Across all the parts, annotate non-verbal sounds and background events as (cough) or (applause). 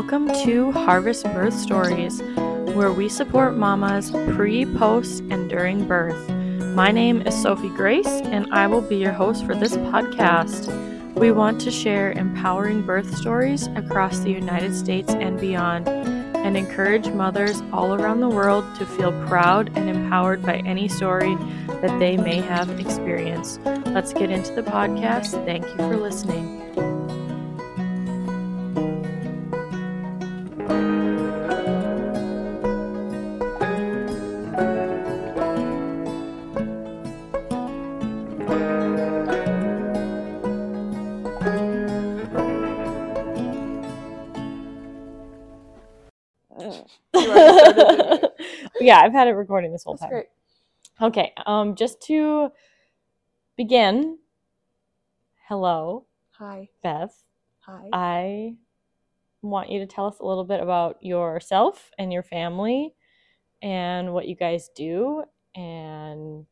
Welcome to Harvest Birth Stories, where we support mamas pre, post, and during birth. My name is Sophie Grace, and I will be your host for this podcast. We want to share empowering birth stories across the United States and beyond, and encourage mothers all around the world to feel proud and empowered by any story that they may have experienced. Let's get into the podcast. Thank you for listening. Yeah, I've had it recording this whole That's time. great. Okay, um, just to begin, hello, Hi. Beth. Hi. I want you to tell us a little bit about yourself and your family and what you guys do. And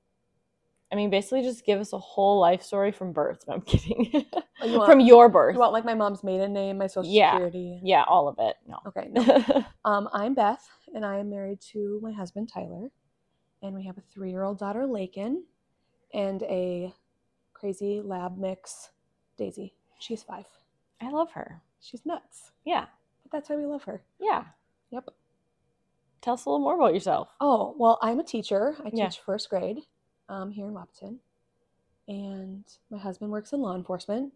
I mean, basically, just give us a whole life story from birth. No, I'm kidding. Oh, you (laughs) want- from your birth. you want like my mom's maiden name, my social Yeah. security? yeah, all of it. No. Okay. No. (laughs) um, I'm Beth, and I am married to my husband Tyler, and we have a three-year-old daughter Lakin, and a crazy lab mix Daisy. She's five. I love her. She's nuts, Yeah. but that's why we love her. Yeah. Yep. Tell us a little more about yourself. Oh well, I'm a teacher. I Yeah. teach first grade um, here in Wahpeton, and my husband works in law enforcement,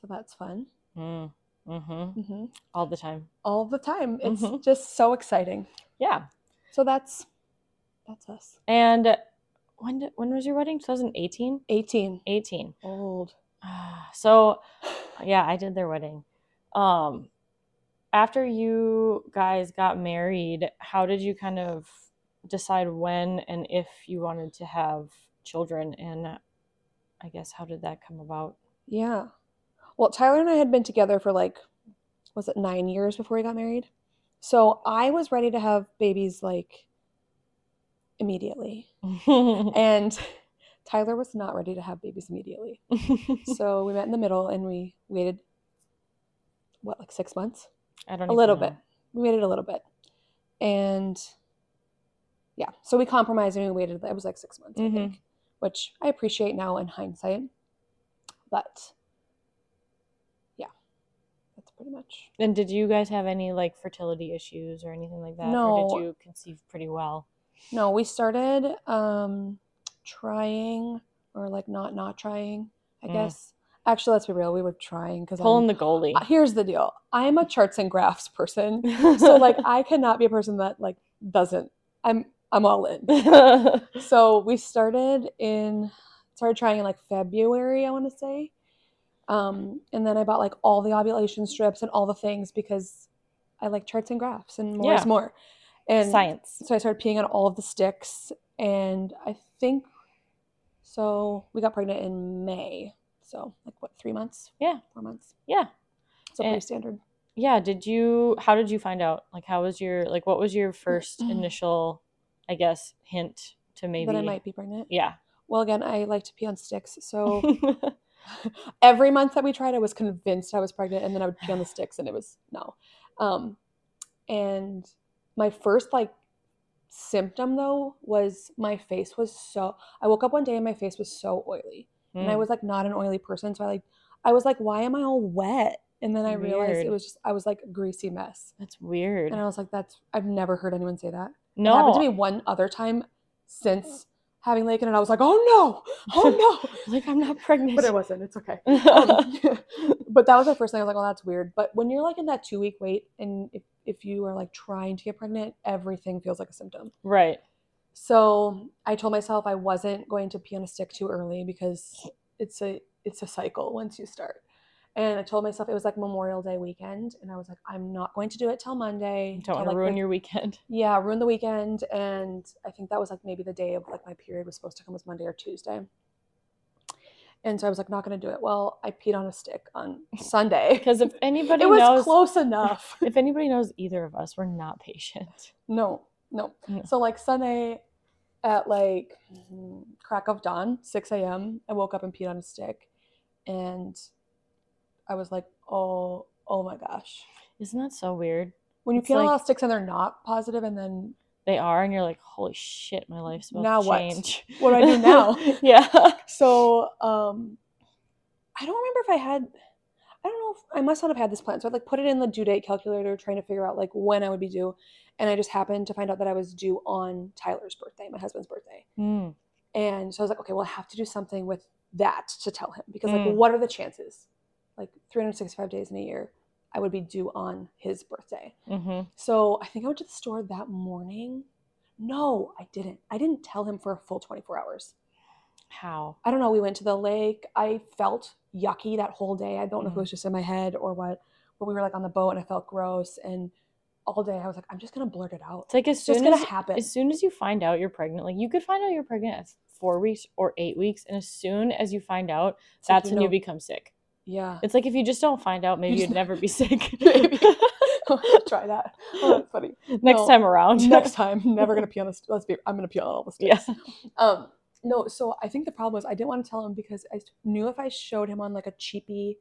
so that's fun. Mm. Mm-hmm. hmm All the time. All the time. It's Mhm. just so exciting. Yeah. So that's that's us. And when did, when was your wedding? 2018? 18. 18. Old. So, yeah, I did their wedding. Um after you guys got married, how did you kind of decide when and if you wanted to have children and I guess how did that come about? Yeah. Well, Tyler and I had been together for like, was it nine years before we got married? So I was ready to have babies like immediately. (laughs) And Tyler was not ready to have babies immediately. (laughs) So we met in the middle and we waited, what, like six months? I don't know. a little know. bit. We waited a little bit. And yeah, so we compromised and we waited. It was like six months, Mhm. I think, which I appreciate now in hindsight. But pretty much. And did you guys have any like fertility issues or anything like that? Or No. did you conceive pretty well? No, we started um, trying or like not not trying, I Mm. guess. Actually, let's be real. We were trying because Pulling the goalie. Here's the deal. I'm a charts and graphs person. (laughs) So like I cannot be a person that like doesn't. I'm I'm all in. (laughs) so we started in started trying in like February, I want to say. Um, and then I bought like all the ovulation strips and all the things because I like charts and graphs and more Yeah. is more. And Science. so I started peeing on all of the sticks and I think so we got pregnant in May. So like what, three months? Yeah. Four months. Yeah. So And- pretty standard. Yeah. Did you, how did you find out? Like, how was your, like, what was your first (clears throat) initial, I guess, hint to maybe? That I might be pregnant. Yeah. Well again, I like to pee on sticks. So (laughs) (laughs) every month that we tried, I was convinced I was pregnant, and then I would pee on the (sighs) sticks, and it was no. Um, and my first like symptom though was my face was so. I woke up one day and my face was so oily, and I Mm. was like not an oily person, so I like I was like, why am I all wet? And then I realized Weird. it was just I was like a greasy mess, That's weird. and I was like, that's I've never heard anyone say that. No, It no. happened to me one other time since having Lakin, and I was like, oh no, oh no. (laughs) like, I'm not pregnant. but it wasn't. It's okay. (laughs) Um, (laughs) but that was the first thing I was like, "Oh, that's weird." But when you're like in that two week wait, and if if you are like trying to get pregnant, everything feels like a symptom. right. So I told myself I wasn't going to pee on a stick too early because it's a it's a cycle once you start. And I told myself it was like Memorial Day weekend, and I was like, I'm not going to do it till Monday. Don't want to like, ruin the- your weekend. (laughs) yeah, ruin the weekend. And I think that was like maybe the day of like my period was supposed to come was Monday or Tuesday. And so I was like, not going to do it. Well, I peed on a stick on (laughs) Sunday. Because if anybody it was knows, close enough. (laughs) if anybody knows either of us, we're not patient. no, no. No. So like Sunday at like mm, crack of dawn, 6 a.m., I woke up and peed on a stick. And I was like, oh oh my gosh. Isn't that so weird? When you It's peel a lot like- of sticks and they're not positive, and then They are, and you're like, holy shit, my life's about Now to what? change. What do I do now? (laughs) yeah. so um, I don't remember if I had. I don't know if I must not have had this plan. So I like put it in the due date calculator, trying to figure out like when I would be due, and I just happened to find out that I was due on Tyler's birthday, my husband's birthday. Mm. And so I was like, okay, well, I have to do something with that to tell him because, like, Mm. what are the chances? Like, 365 days in a year, I would be due on his birthday. hmm So I think I went to the store that morning. No, I didn't. I didn't tell him for a full 24 hours. How? I don't know. We went to the lake. I felt yucky that whole day. I don't know if it Mhm. was just in my head or what, but we were like on the boat and I felt gross. And all day I was like, I'm just going to blurt it out. It's like as It's just soon as to happen. as soon as you find out you're pregnant, like you could find out you're pregnant at four weeks or eight weeks, and as soon as you find out, It's like, that's you when you become sick. Yeah. It's like if you just don't find out, maybe you'd never be (laughs) sick. Maybe. (laughs) (laughs) Try that. Oh, that's funny. Next No, time around. Next time, never gonna pee on this. Let's be. I'm gonna pee on all the yeah. sticks. Um, no. So I think the problem was I didn't want to tell him because I knew if I showed him on like a cheapy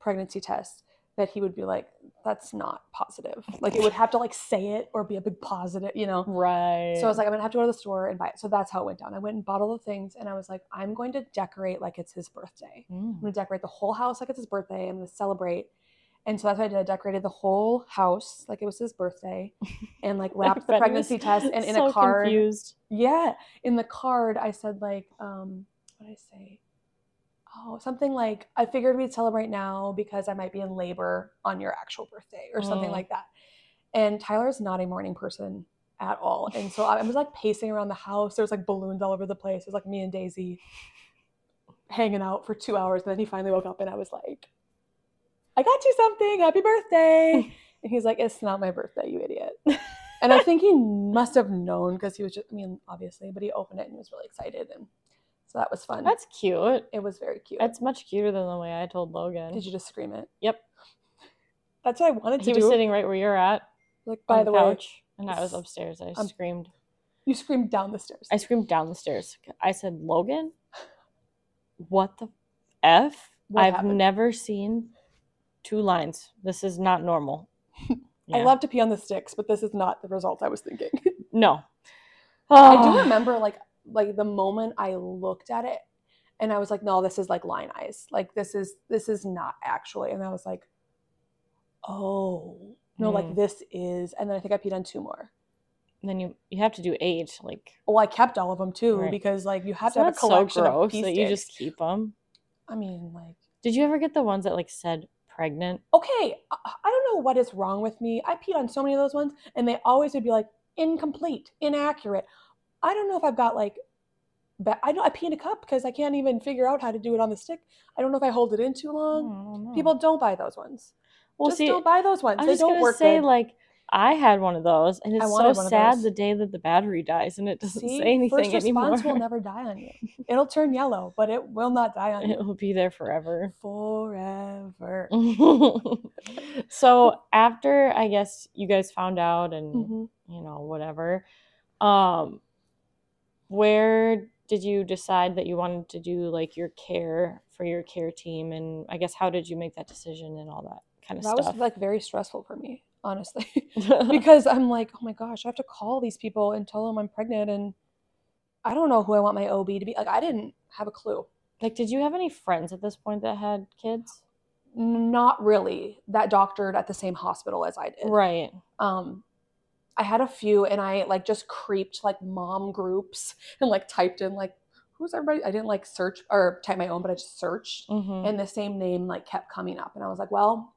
pregnancy test that he would be like, "That's not positive." Like it would have to like say it or be a big positive, you know. Right. So I was like, I'm gonna have to go to the store and buy it. So that's how it went down. I went and bought all the things, and I was like, I'm going to decorate like it's his birthday. Mm. I'm gonna decorate the whole house like it's his birthday. I'm gonna celebrate. And so that's what I did. I decorated the whole house like it was his birthday, (laughs) and like wrapped the pregnancy test. And in so a card, confused. yeah, in the card I said like, um, what did I say? Oh, something like I figured we'd celebrate now because I might be in labor on your actual birthday or something Mm. like that. And Tyler's not a morning person at all, and so I was like pacing around the house. There was like balloons all over the place. It was like me and Daisy hanging out for two hours. And then he finally woke up, and I was like, "I got you something. Happy birthday!" (laughs) and he's like, "It's not my birthday, you idiot." and I think he must have known because he was just, I mean, obviously, but he opened it and was really excited. And so that was fun. That's cute. it was very cute. That's much cuter than the way I told Logan. Did you just scream it? Yep. That's what I wanted to He do. was sitting right where you're at. like, by the, way, couch, and I was upstairs. I um, screamed. you screamed down the stairs. I screamed down the stairs. I said, "Logan, what the f? Have never seen two lines. This is not normal." (laughs) I love to pee on the sticks, but this is not the result I was thinking. no. I Oh. do remember like like the moment I looked at it and I was like, no, this is like line eyes. Like this is this is not actually. And I was like, oh no, like Mm. this is. And then I think I peed on two more. Then you you have to do eight. Like Well, I kept all of them too Right. because like you have to have a that so collection of pee that you just keep them. I mean, like Did you ever get the ones that like said pregnant? okay, I don't know what is wrong with me. I peed on so many of those ones, and they always would be like incomplete, inaccurate. I don't know if I've got like, ba- I know I pee in a cup because I can't even figure out how to do it on the stick. I don't know if I hold it in too long. Don't. People don't buy those ones. well, just see, don't buy those ones. I they just don't gonna work say good. like I had one of those, and it's so wanted one of sad the day that the battery dies, and it doesn't See, say anything first anymore. response will never die on you. It'll turn yellow, but it will not die on it you It will be there forever. forever. (laughs) so after I guess you guys found out and Mhm. you know whatever, um, where did you decide that you wanted to do like your care for your care team, and I guess how did you make that decision and all that kind of stuff? That was like very stressful for me, honestly. (laughs) (laughs) because I'm like, oh my gosh, I have to call these people and tell them I'm pregnant, and I don't know who I want my OB to be. Like, I didn't have a clue. like, did you have any friends at this point that had kids? Not really that doctored at the same hospital as I did. Right. Um, I had a few, and I like just creeped like mom groups (laughs) and like typed in like who's everybody. I didn't like search or type my own, but I just searched, hmm and the same name like kept coming up, and I was like, well,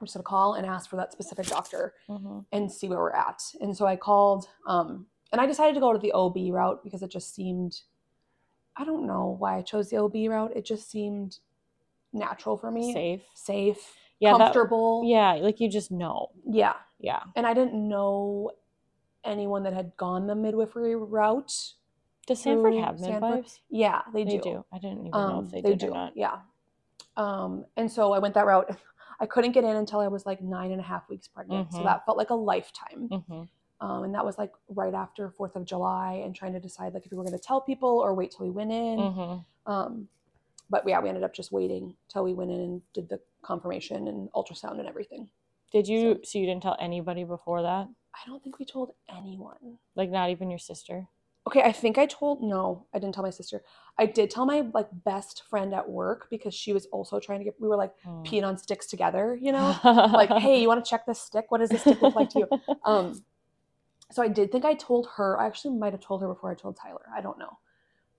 I'm just gonna call and ask for that specific doctor. hmm and see where we're at. And so I called, um, and I decided to go to the OB route because it just seemed, I don't know why I chose the OB route. It just seemed natural for me, Safe. safe, Yeah. that- comfortable. yeah. Like you just know. yeah. Yeah. And I didn't know anyone that had gone the midwifery route. Does Sanford have Sanford. midwives? Yeah, they, They do. do. I didn't even know Um, if they, they did do. Yeah. Um, and so I went that route. (laughs) I couldn't get in until I was like nine and a half weeks pregnant. So Mhm. that felt like a lifetime. hmm um, and that was like right after Fourth of July, and trying to decide like if we were going to tell people or wait till we went in. hmm Um, but yeah, we ended up just waiting till we went in and did the confirmation and ultrasound and everything. Did you? So you didn't tell anybody before that? I don't think we told anyone. Like not even your sister. Okay, I think I told no, I didn't tell my sister. I did tell my like best friend at work because she was also trying to get we were like Mm. peeing on sticks together, you know? (laughs) like, hey, you want to check this stick? What does this stick look like to you? (laughs) Um so I did think I told her. I actually might have told her before I told Tyler. I don't know.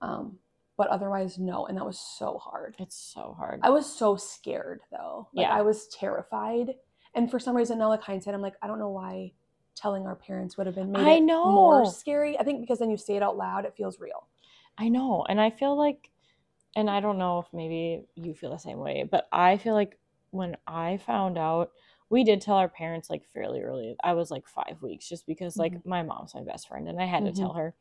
Um but otherwise no, and that was so hard. It's so hard. I was so scared though. Like Yeah. I was terrified. And for some reason now like hindsight I'm like I don't know why telling our parents would have been made I know. more scary. I think because then you say it out loud, it feels real. I know. And I feel like, and I don't know if maybe you feel the same way, but I feel like when I found out, we did tell our parents like fairly early. I was like five weeks just because like my mom's my best friend and I had Mhm. to tell her.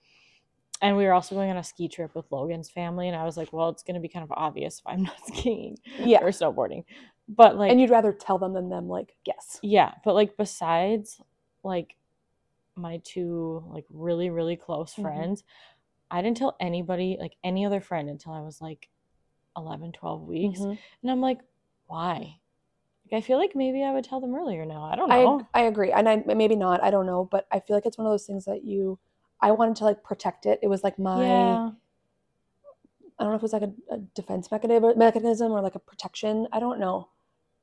And we were also going on a ski trip with Logan's family. And I was like, well, it's going to be kind of obvious if I'm not (laughs) skiing Yeah. or snowboarding. But like, and you'd rather tell them than them like guess. yeah. But like, besides like my two like really, really close Mhm. friends, I didn't tell anybody, like any other friend, until I was like 11, 12 weeks. Mhm. And I'm like, why? Like, I feel like maybe I would tell them earlier now. I don't I know. I agree. And I maybe not, I don't know, but I feel like it's one of those things that you I wanted to like protect it. It was like my yeah. I don't know if it was like a, a defense mechanism mechanism or like a protection. I don't know.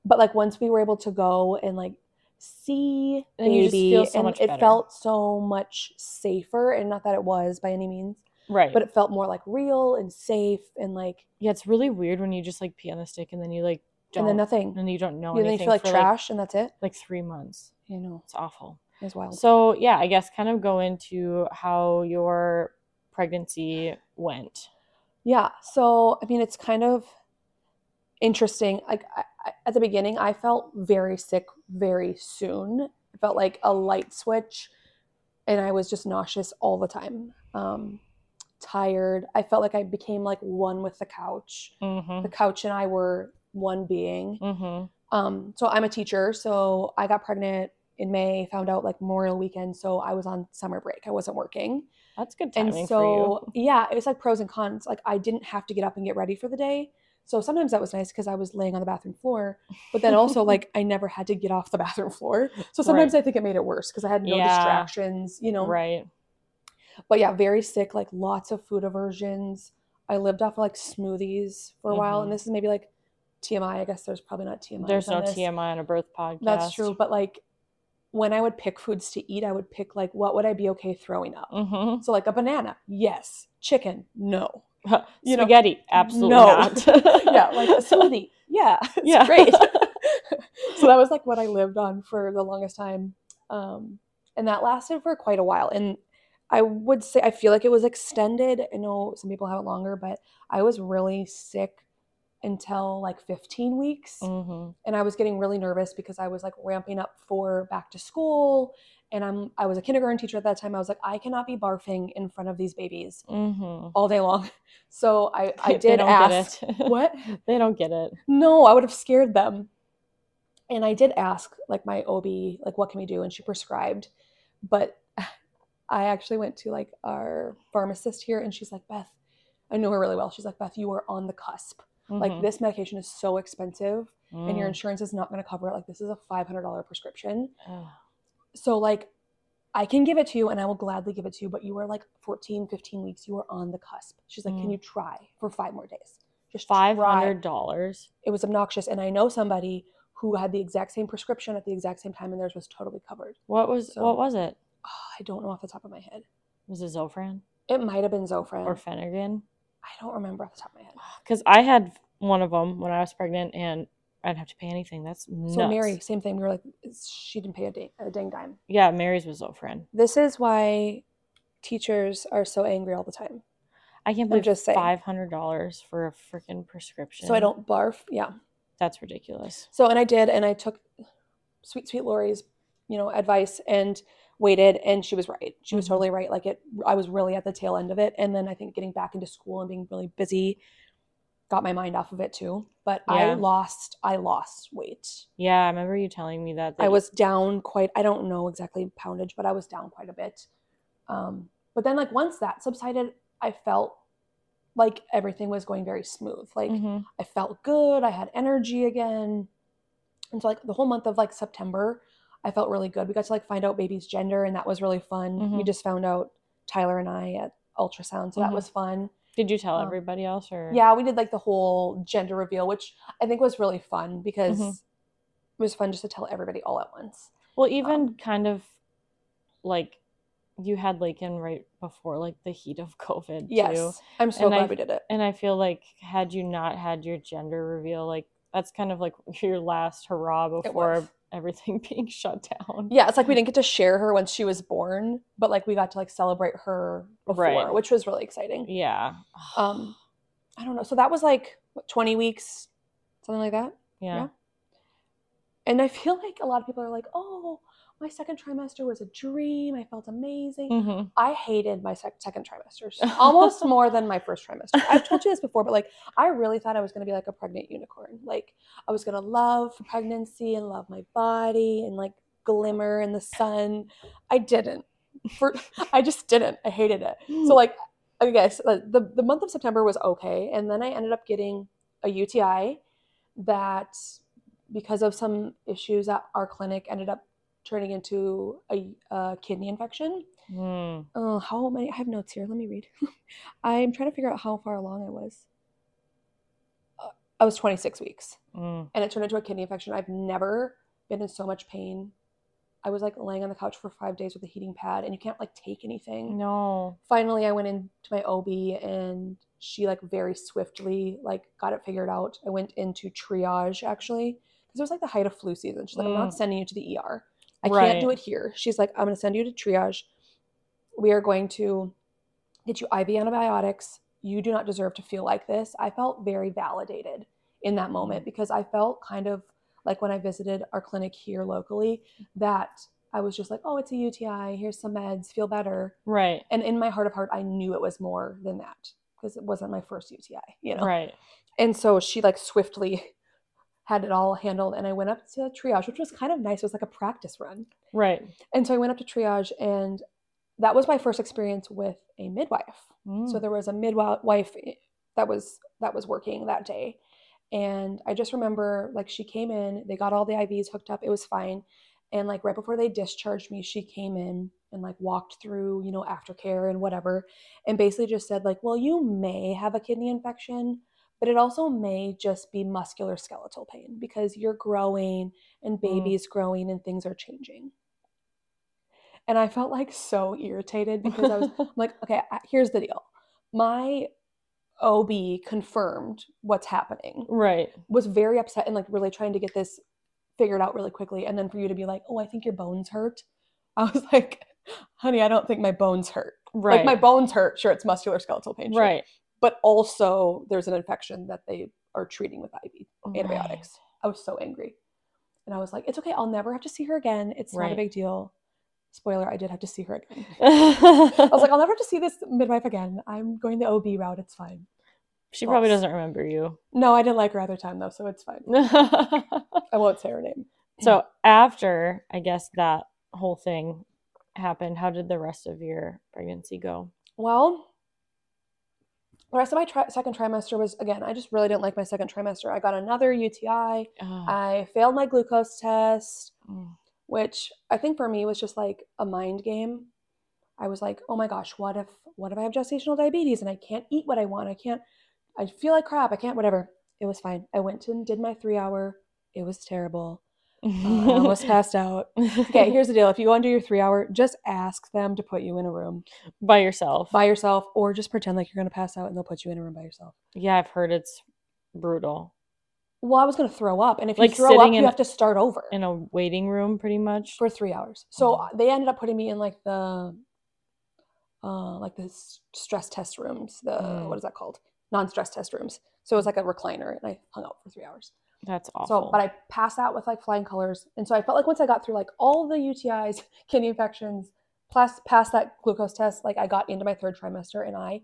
But like once we were able to go and like see Then you just baby, feel so and it better. felt so much safer. And not that it was by any means, Right. but it felt more like real and safe and like yeah, it's really weird when you just like pee on the stick and then you like don't, and then nothing. and you don't know You then you anything feel like for trash and that's it. like, like three months. You know, It's awful. as well So yeah, I guess kind of go into how your pregnancy went. Yeah. So, I mean, it's kind of interesting. Like, I, I, at the beginning, I felt very sick very soon. It felt like a light switch, and I was just nauseous all the time. Um, tired. I felt like I became like one with the couch. Mm-hmm. The couch and I were one being. Mm-hmm. Um, so I'm a teacher, so I got pregnant in May, found out like Memorial weekend, so I was on summer break. I wasn't working. That's good timing And so, yeah, it was like pros and cons. Like I didn't have to get up and get ready for the day. So sometimes that was nice because I was laying on the bathroom floor, but then also (laughs) like I never had to get off the bathroom floor. So sometimes I think it made it worse because I had no Yeah. distractions, you know. Right. But yeah, very sick, like lots of food aversions. I lived off of like smoothies for a while, Mhm. and this is maybe like TMI. I guess there's probably not TMI. There's no this. TMI on a birth podcast. That's true. But like when I would pick foods to eat, I would pick like what would I be okay throwing up? Mm-hmm. So like a banana, yes. Chicken, no. (laughs) You know, Spaghetti, absolutely no. not. (laughs) yeah, like a smoothie. Yeah, (laughs) it's Yeah. great. so that was like what I lived on for the longest time. Um, and that lasted for quite a while. And I would say I feel like it was extended. I know some people have it longer, but I was really sick until like 15 weeks. hmm And I was getting really nervous because I was like ramping up for back to school. And I'm I was a kindergarten teacher at that time. I was like, I cannot be barfing in front of these babies hmm all day long. (laughs) So I, (laughs) I They did don't ask get it. (laughs) what? they don't get it. No, I would have scared them. And I did ask like my OB, like what can we do? And she prescribed. But (sighs) I actually went to like our pharmacist here and she's like, Beth, I know her really well. She's like, Beth, you are on the cusp. Like Mhm. this medication is so expensive and your Mm. insurance is not going to cover it. Like this is a $500 prescription. Ugh. So like I can give it to you and I will gladly give it to you, but you are like 14, 15 weeks. You are on the cusp. She's like, can Mm. you try for five more days? Just five hundred dollars. it was obnoxious and i know somebody who had the exact same prescription at the exact same time and theirs was totally covered What was So- what was it? oh, (sighs) i don't know off the top of my head Was it Zofran it might have been zofran or Phenergan? i don't remember off the top of my head (sighs) Because I had one of them when I was pregnant, and I didn't have to pay anything. That's nuts. so mary same thing we were like she didn't pay a, dang, a dang dime Yeah, Mary's was Zofran. this is why teachers are so angry all the time I can't believe just five hundred dollars for a freaking prescription. so i don't barf yeah That's ridiculous. so and i did and i took sweet sweet lori's you know advice and waited and she was right she was Mhm. totally right like it i was really at the tail end of it and then i think getting back into school and being really busy got my mind off of it too but i lost i lost weight Yeah, I remember you telling me that. that i was down quite i don't know exactly poundage but i was down quite a bit um, but then like once that subsided i felt like everything was going very smooth like Mhm. i felt good i had energy again And so like the whole month of like September, I felt really good. We got to like find out baby's gender, and that was really fun. We Mhm. just found out Tyler and I at ultrasound, so that Mhm. was fun. Did you tell Um, everybody else or? Yeah, we did like the whole gender reveal, which I think was really fun because Mhm. it was fun just to tell everybody all at once. Well, even Um, kind of like you had Lakin right before like the heat of (laughs) COVID too. Yes, I'm so And glad I- we did it. And I feel like had you not had your gender reveal, like that's kind of like (laughs) your last hurrah before. Everything (laughs) being shut down. Yeah, it's like we didn't get to (laughs) share her when she was born, but like we got to like celebrate her before, Right. which was really exciting. Yeah. Um, (sighs) I don't know. So that was like what, 20 weeks, something like that. yeah. yeah. And I feel like a lot of people are like, "Oh, my second trimester was a dream. I felt amazing." Mhm. I hated my sec- second trimesters almost (laughs) more than my first trimester. I've told you this before, but like I really thought I was going to be like a pregnant unicorn. Like I was going to love pregnancy and love my body and like glimmer in the sun. I didn't. For (laughs) I just didn't. I hated it. So like I guess uh, the the month of September was okay, and then I ended up getting a UTI that because of some issues at our clinic ended up turning into a, a kidney infection. Mm. Oh, how many? I have notes here. Let me read. (laughs) I'm trying to figure out how far along I was. Uh, I was 26 weeks, Mm. and it turned into a kidney infection. I've never been in so much pain. I was like laying on the couch for five days with a heating pad, and you can't like take anything. No. Finally, I went into my OB, and she like very swiftly like got it figured out. I went into triage actually because it was like the height of flu season. She's like, I'm not Mm. sending you to the ER. I can't do it here. She's like, I'm going to send you to triage. We are going to get you IV antibiotics. You do not deserve to feel like this. I felt very validated in that moment mm-hmm. because I felt kind of like when I visited our clinic here locally that I was just like, oh, it's a UTI. Here's some meds. Feel better. Right. And in my heart of heart, I knew it was more than that because it wasn't my first UTI, you know? Right. And so she like swiftly had it all handled. And I went up to triage, which was kind of nice. It was like a practice run. Right. And so I went up to triage, and that was my first experience with a midwife. So Mm. there was a midwife that was that was working that day, and I just remember like she came in, they got all the IVs hooked up, it was fine, and like right before they discharged me, she came in and like walked through you know aftercare and whatever, and basically just said like, well, you may have a kidney infection. But it also may just be muscular skeletal pain because you're growing and Mm. baby's growing and things are changing and I felt like so irritated (laughs) because I was I'm like, okay, here's the deal. My OB confirmed what's happening. Right. Was very upset and like really trying to get this figured out really quickly. And then for you to be like, oh, I think your bones hurt. (laughs) I was like, honey, I don't think my bones hurt. Right. Like my bones hurt. Sure, it's muscular skeletal pain. sure. Right. But also there's an infection that they are treating with IV Right. antibiotics. I was so angry. And I was like, it's okay. I'll never have to see her again. It's not a big deal. Spoiler, I did have to see her again. I (laughs) I was like, I'll never have to see this midwife again. I'm going the OB route. It's fine. she probably doesn't remember you. No, I didn't like her other time though, so it's fine. (laughs) I won't say her name. so after I guess that whole thing happened, how did the rest of your pregnancy go? Well, the rest of my tri- second trimester was again. I just really didn't like my second trimester. I got another UTI. Oh, I failed my glucose test, mm, which I think for me was just like a mind game. I was like, oh my gosh, what if what if I have gestational diabetes and I can't eat what I want? I can't. I feel like crap. I can't. Whatever. It was fine. I went and did my three hour. It was terrible. Uh, I almost (laughs) passed out. Okay, here's the deal. If you go do your three hour, just ask them to put you in a room by yourself. by yourself or just pretend like you're going to pass out and they'll put you in a room by yourself. yeah, I've heard it's brutal Well, I was going to throw up. And if Like you throw up, you have to start over in a waiting room, pretty much. for three hours. So Mhm. they ended up putting me in like the, uh, like the stress test rooms. The, Mm. what is that called? Non stress test rooms. So it was like a recliner and I hung out for three hours. That's awful. So, but I passed out with like flying colors. And so I felt like once I got through like all the UTIs, (laughs) kidney infections, plus past that glucose test, like I got into my third trimester and I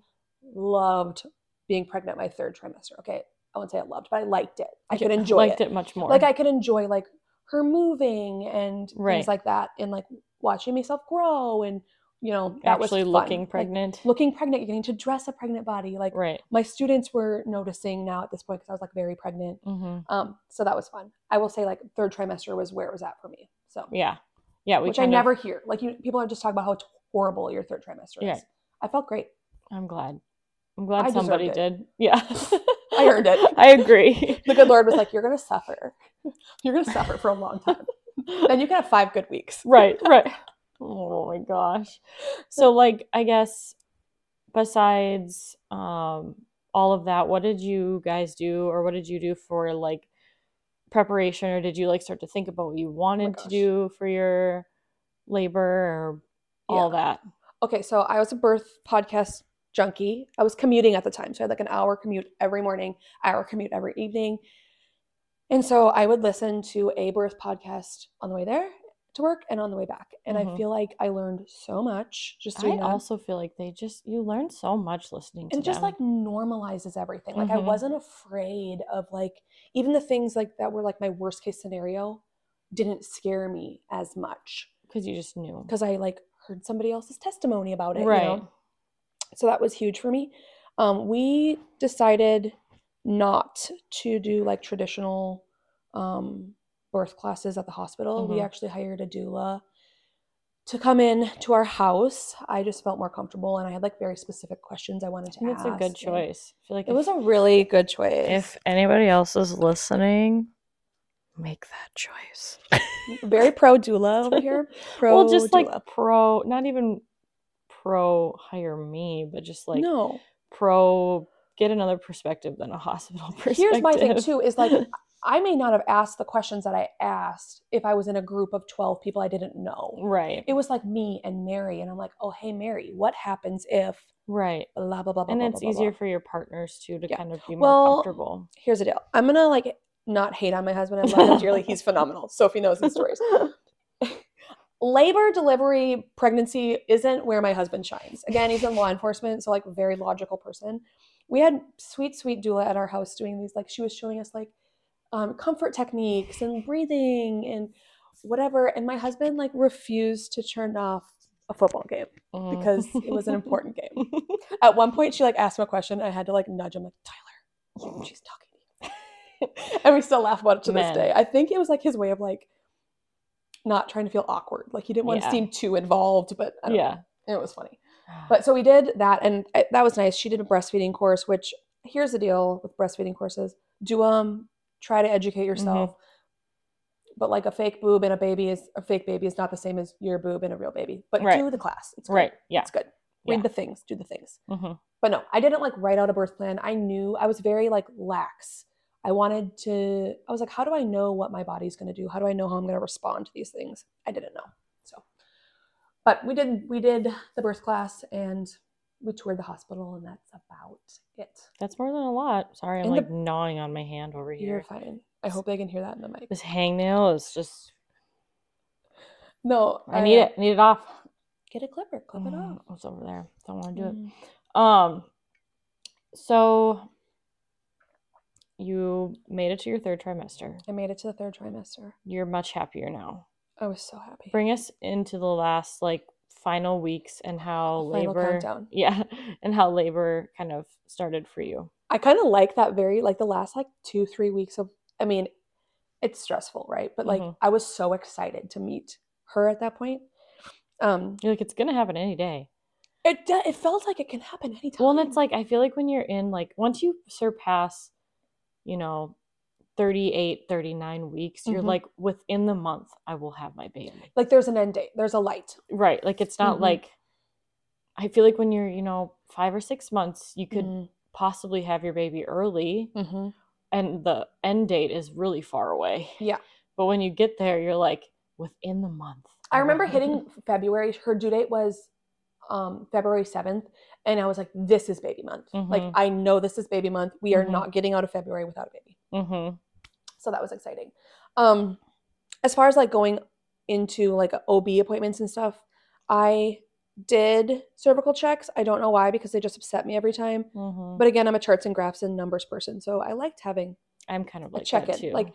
loved being pregnant my third trimester. Okay. I wouldn't say I loved, but I liked it. I could enjoy liked it. it much more. Like I could enjoy like her moving and Right. things like that and like watching myself grow and you know, that Actually was fun. looking Like, pregnant. looking pregnant, you're getting to dress a pregnant body. Like right. my students were noticing now at this point because I was like very pregnant. hmm Um, so that was fun. I will say like third trimester was where it was at for me. So Yeah. Yeah. We which I of- never hear. Like you, people are just talking about how horrible your third trimester Yeah. is. I felt great. I'm glad. I'm glad I somebody did. Yeah. I earned it. (laughs) I agree. (laughs) The good Lord was like, "You're gonna suffer. You're gonna suffer for a long time. (laughs) Then you can have five good weeks." right, right. Oh my gosh. So like I guess besides um all of that, what did you guys do or what did you do for like preparation or did you like start to think about what you wanted to Oh gosh. do for your labor or all that? Okay, so I was a birth podcast junkie. I was commuting at the time, so I had like an hour commute every morning, hour commute every evening, and so I would listen to a birth podcast on the way there to work and on the way back. And I Mhm. feel like I learned so much just I that. also feel like they just you learn so much listening to and it just like normalizes everything. Like I Mhm. wasn't afraid of like even the things like that were like my worst case scenario didn't scare me as much because you just knew. because I like heard somebody else's testimony about it. Right. You know? So that was huge for me. Um, we decided not to do like traditional um, birth classes at the hospital. We Mhm. actually hired a doula to come in to our house. I just felt more comfortable and I had like very specific questions I wanted to I think it's a good choice. I feel like It if- was a really good choice. if anybody else is listening, make that choice. (laughs) very pro doula over (laughs) here. Pro well, just like doula. pro, not even pro hire me, but just like no. pro get another perspective than a hospital perspective. (laughs) Here's my thing too is like I may not have asked the questions that I asked if I was in a group of 12 people I didn't know. Right, It was like me and Mary and I'm like, "Oh, hey Mary, what happens if right, blah blah blah blah and blah, it's blah, easier blah." for your partners too to Yeah. kind of be more Well, comfortable. Here's the deal. I'm going to like not hate on my husband. I love him dearly. He's phenomenal. (laughs) Sophie knows these stories. (laughs) Labor, delivery, pregnancy isn't where my husband shines. Again, he's in law enforcement, so like very logical person. We had sweet, sweet doula at our house doing these. Like she was showing us like um, comfort techniques and breathing and whatever. And my husband like refused to turn off a football game Mhm. because it was an important game. At one point, she like asked him a question. I had to like nudge him, like Tyler, you- she's talking to you. (laughs) and we still laugh about it to Man. this day. I think it was like his way of like not trying to feel awkward. Like he didn't want Yeah. to seem too involved, but I don't yeah, know. it was funny. But so we did that, and I- that was nice. She did a breastfeeding course, which here's the deal with breastfeeding courses: do them, try to educate yourself. But like a fake boob and a baby is a fake baby is not the same as your boob and a real baby. But Right. do the class. It's good. right, yeah. It's good. Read Yeah. the things. Do the things. hmm But no, I didn't like write out a birth plan. I knew I was very like lax. I wanted to. I was like, how do I know what my body's going to do? How do I know how I'm going to respond to these things? I didn't know. So, but we did. We did the birth class and we toured the hospital, and that's about it. That's more than a lot. Sorry, I'm And the- like gnawing on my hand over here. You're fine. I hope they can hear that in the mic. This hangnail is just. No, I need uh, it. I need it off. Get a clipper. Clip it Mm, off. It's over there. Don't want to do it. Mm. Um, so you made it to your third trimester. I made it to the third trimester. You're much happier now. I was so happy. Bring us into the last like final weeks and how Final labor, countdown. (laughs) yeah, and how labor kind of started for you. I kind of like that very like the last like two three weeks of. I mean, it's stressful, right? But like Mhm. I was so excited to meet her at that point. Um, You're like it's gonna happen any day. it it felt like it can happen anytime. Well, and it's like I feel like when you're in like once you surpass, you know, 38, 39 weeks, you're Mhm. like within the month I will have my baby. like there's an end date. There's a light. Right. Like it's not Mhm. like I feel like when you're, you know, 5 or 6 months, you could Mhm. possibly have your baby early Mhm. and the end date is really far away. Yeah. But when you get there, you're like within the month. I remember hitting February. Her due date was um, February 7th. And I was like, this is baby month. Like, Mhm. I know this is baby month. We are Mhm. not getting out of February without a baby. Mhm. So that was exciting. Um, as far as like going into like OB appointments and stuff, I did cervical checks. I don't know why because they just upset me every time. Mhm. But again, I'm a charts and graphs and numbers person. So I liked having I'm kind of like check too. Like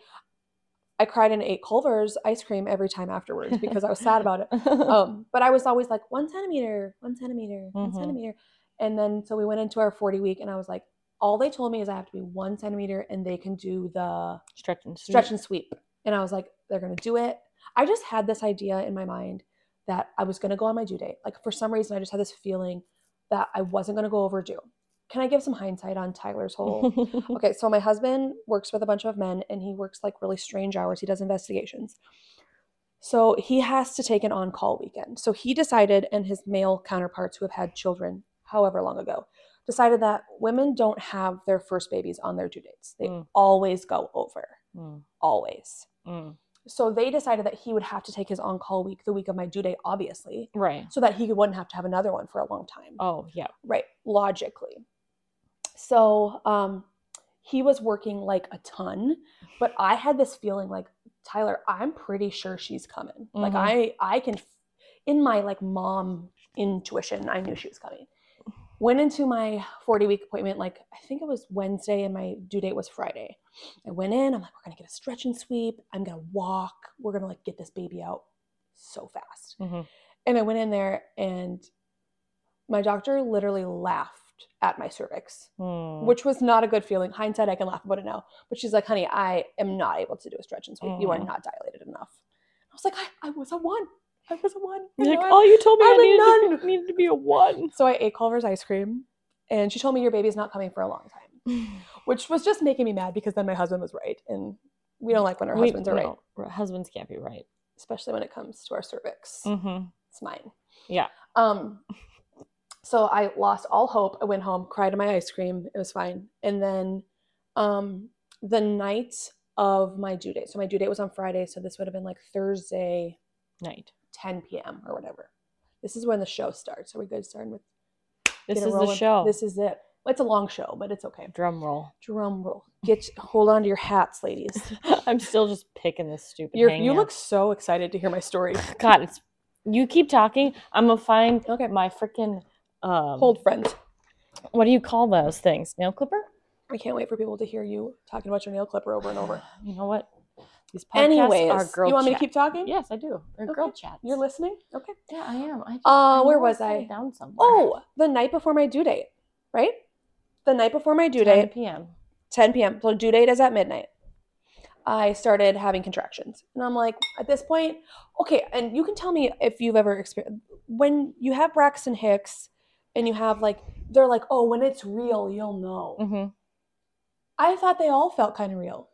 I cried and ate Culver's ice cream every time afterwards because I was sad about it. (laughs) Um, but I was always like one centimeter, one centimeter, one Mhm. centimeter. And then so we went into our 40 week and I was like, all they told me is I have to be one centimeter and they can do the Stretch and stretch and sweep. And I was like, they're gonna do it. I just had this idea in my mind that I was gonna go on my due date. Like for some reason, I just had this feeling that I wasn't gonna go overdue. Can I give some hindsight on Tyler's whole? (laughs) okay, so my husband works with a bunch of men and he works like really strange hours. He does investigations. So he has to take an on call weekend. So he decided, and his male counterparts who have had children however long ago, decided that women don't have their first babies on their due dates. They Mm. always go over, Mm, always. mm. So they decided that he would have to take his on call week the week of my due date, obviously, Right. so that he wouldn't have to have another one for a long time. Oh yeah. Right, logically. So um, he was working like a ton, but I had this feeling like Tyler, I'm pretty sure she's coming. Like Mhm. I, I can, in my like mom intuition, I knew she was coming. Went into my 40 week appointment, like I think it was Wednesday, and my due date was Friday. I went in. I'm like, we're gonna get a stretch and sweep. I'm gonna walk. We're gonna like get this baby out so fast. Mhm. And I went in there and my doctor literally laughed at my cervix, Mm. which was not a good feeling. Hindsight, I can laugh about it now. But she's like, honey, I am not able to do a stretch and sweep. You are Mhm. not dilated enough. I was like, I, I was a one. I was a one. You're like, I'm- oh, you told me I I'm a needed to, nun." be, needed to be a one. So I ate Culver's ice cream and she told me your baby's not coming for a long time, (sighs) which was just making me mad because then my husband was right. And we don't like when our We- husbands are right, no, r- Husbands can't be right. especially when it comes to our cervix. Mm-hmm. It's mine. Yeah. Um, so I lost all hope. I went home, cried in my ice cream. It was fine. And then um, the night of my due date, so my due date was on Friday, so this would have been like Thursday, Night. 10 p.m. or whatever. This is when the show starts. Are we good starting with This is the show. This is it. It's a long show, but it's okay. Drum roll. Drum roll. Get hold on to your hats, ladies. (laughs) I'm still just picking this stupid. You're, you look so excited to hear my story. (laughs) God. It's you keep talking. I'm gonna find Okay. my freaking um. Hold, friend. What do you call those things? Nail clipper. I can't wait for people to hear you talking about your nail clipper over and over. (sighs) You know what? These podcasts Anyways, are girl you want me to keep talking? Yes, I do. They're girl Okay. chats. You're listening? Okay. Yeah, I am. I just, Uh, where was I? Down somewhere. Oh, the night before my due date, right? The night before my due 10 date, p.m. 10 p.m. So due date is at midnight. I started having contractions. And I'm like, at this point, okay, and you can tell me if you've ever experienced when you have Braxton Hicks and you have like they're like, oh, when it's real, you'll know. hmm I thought they all felt kind of real.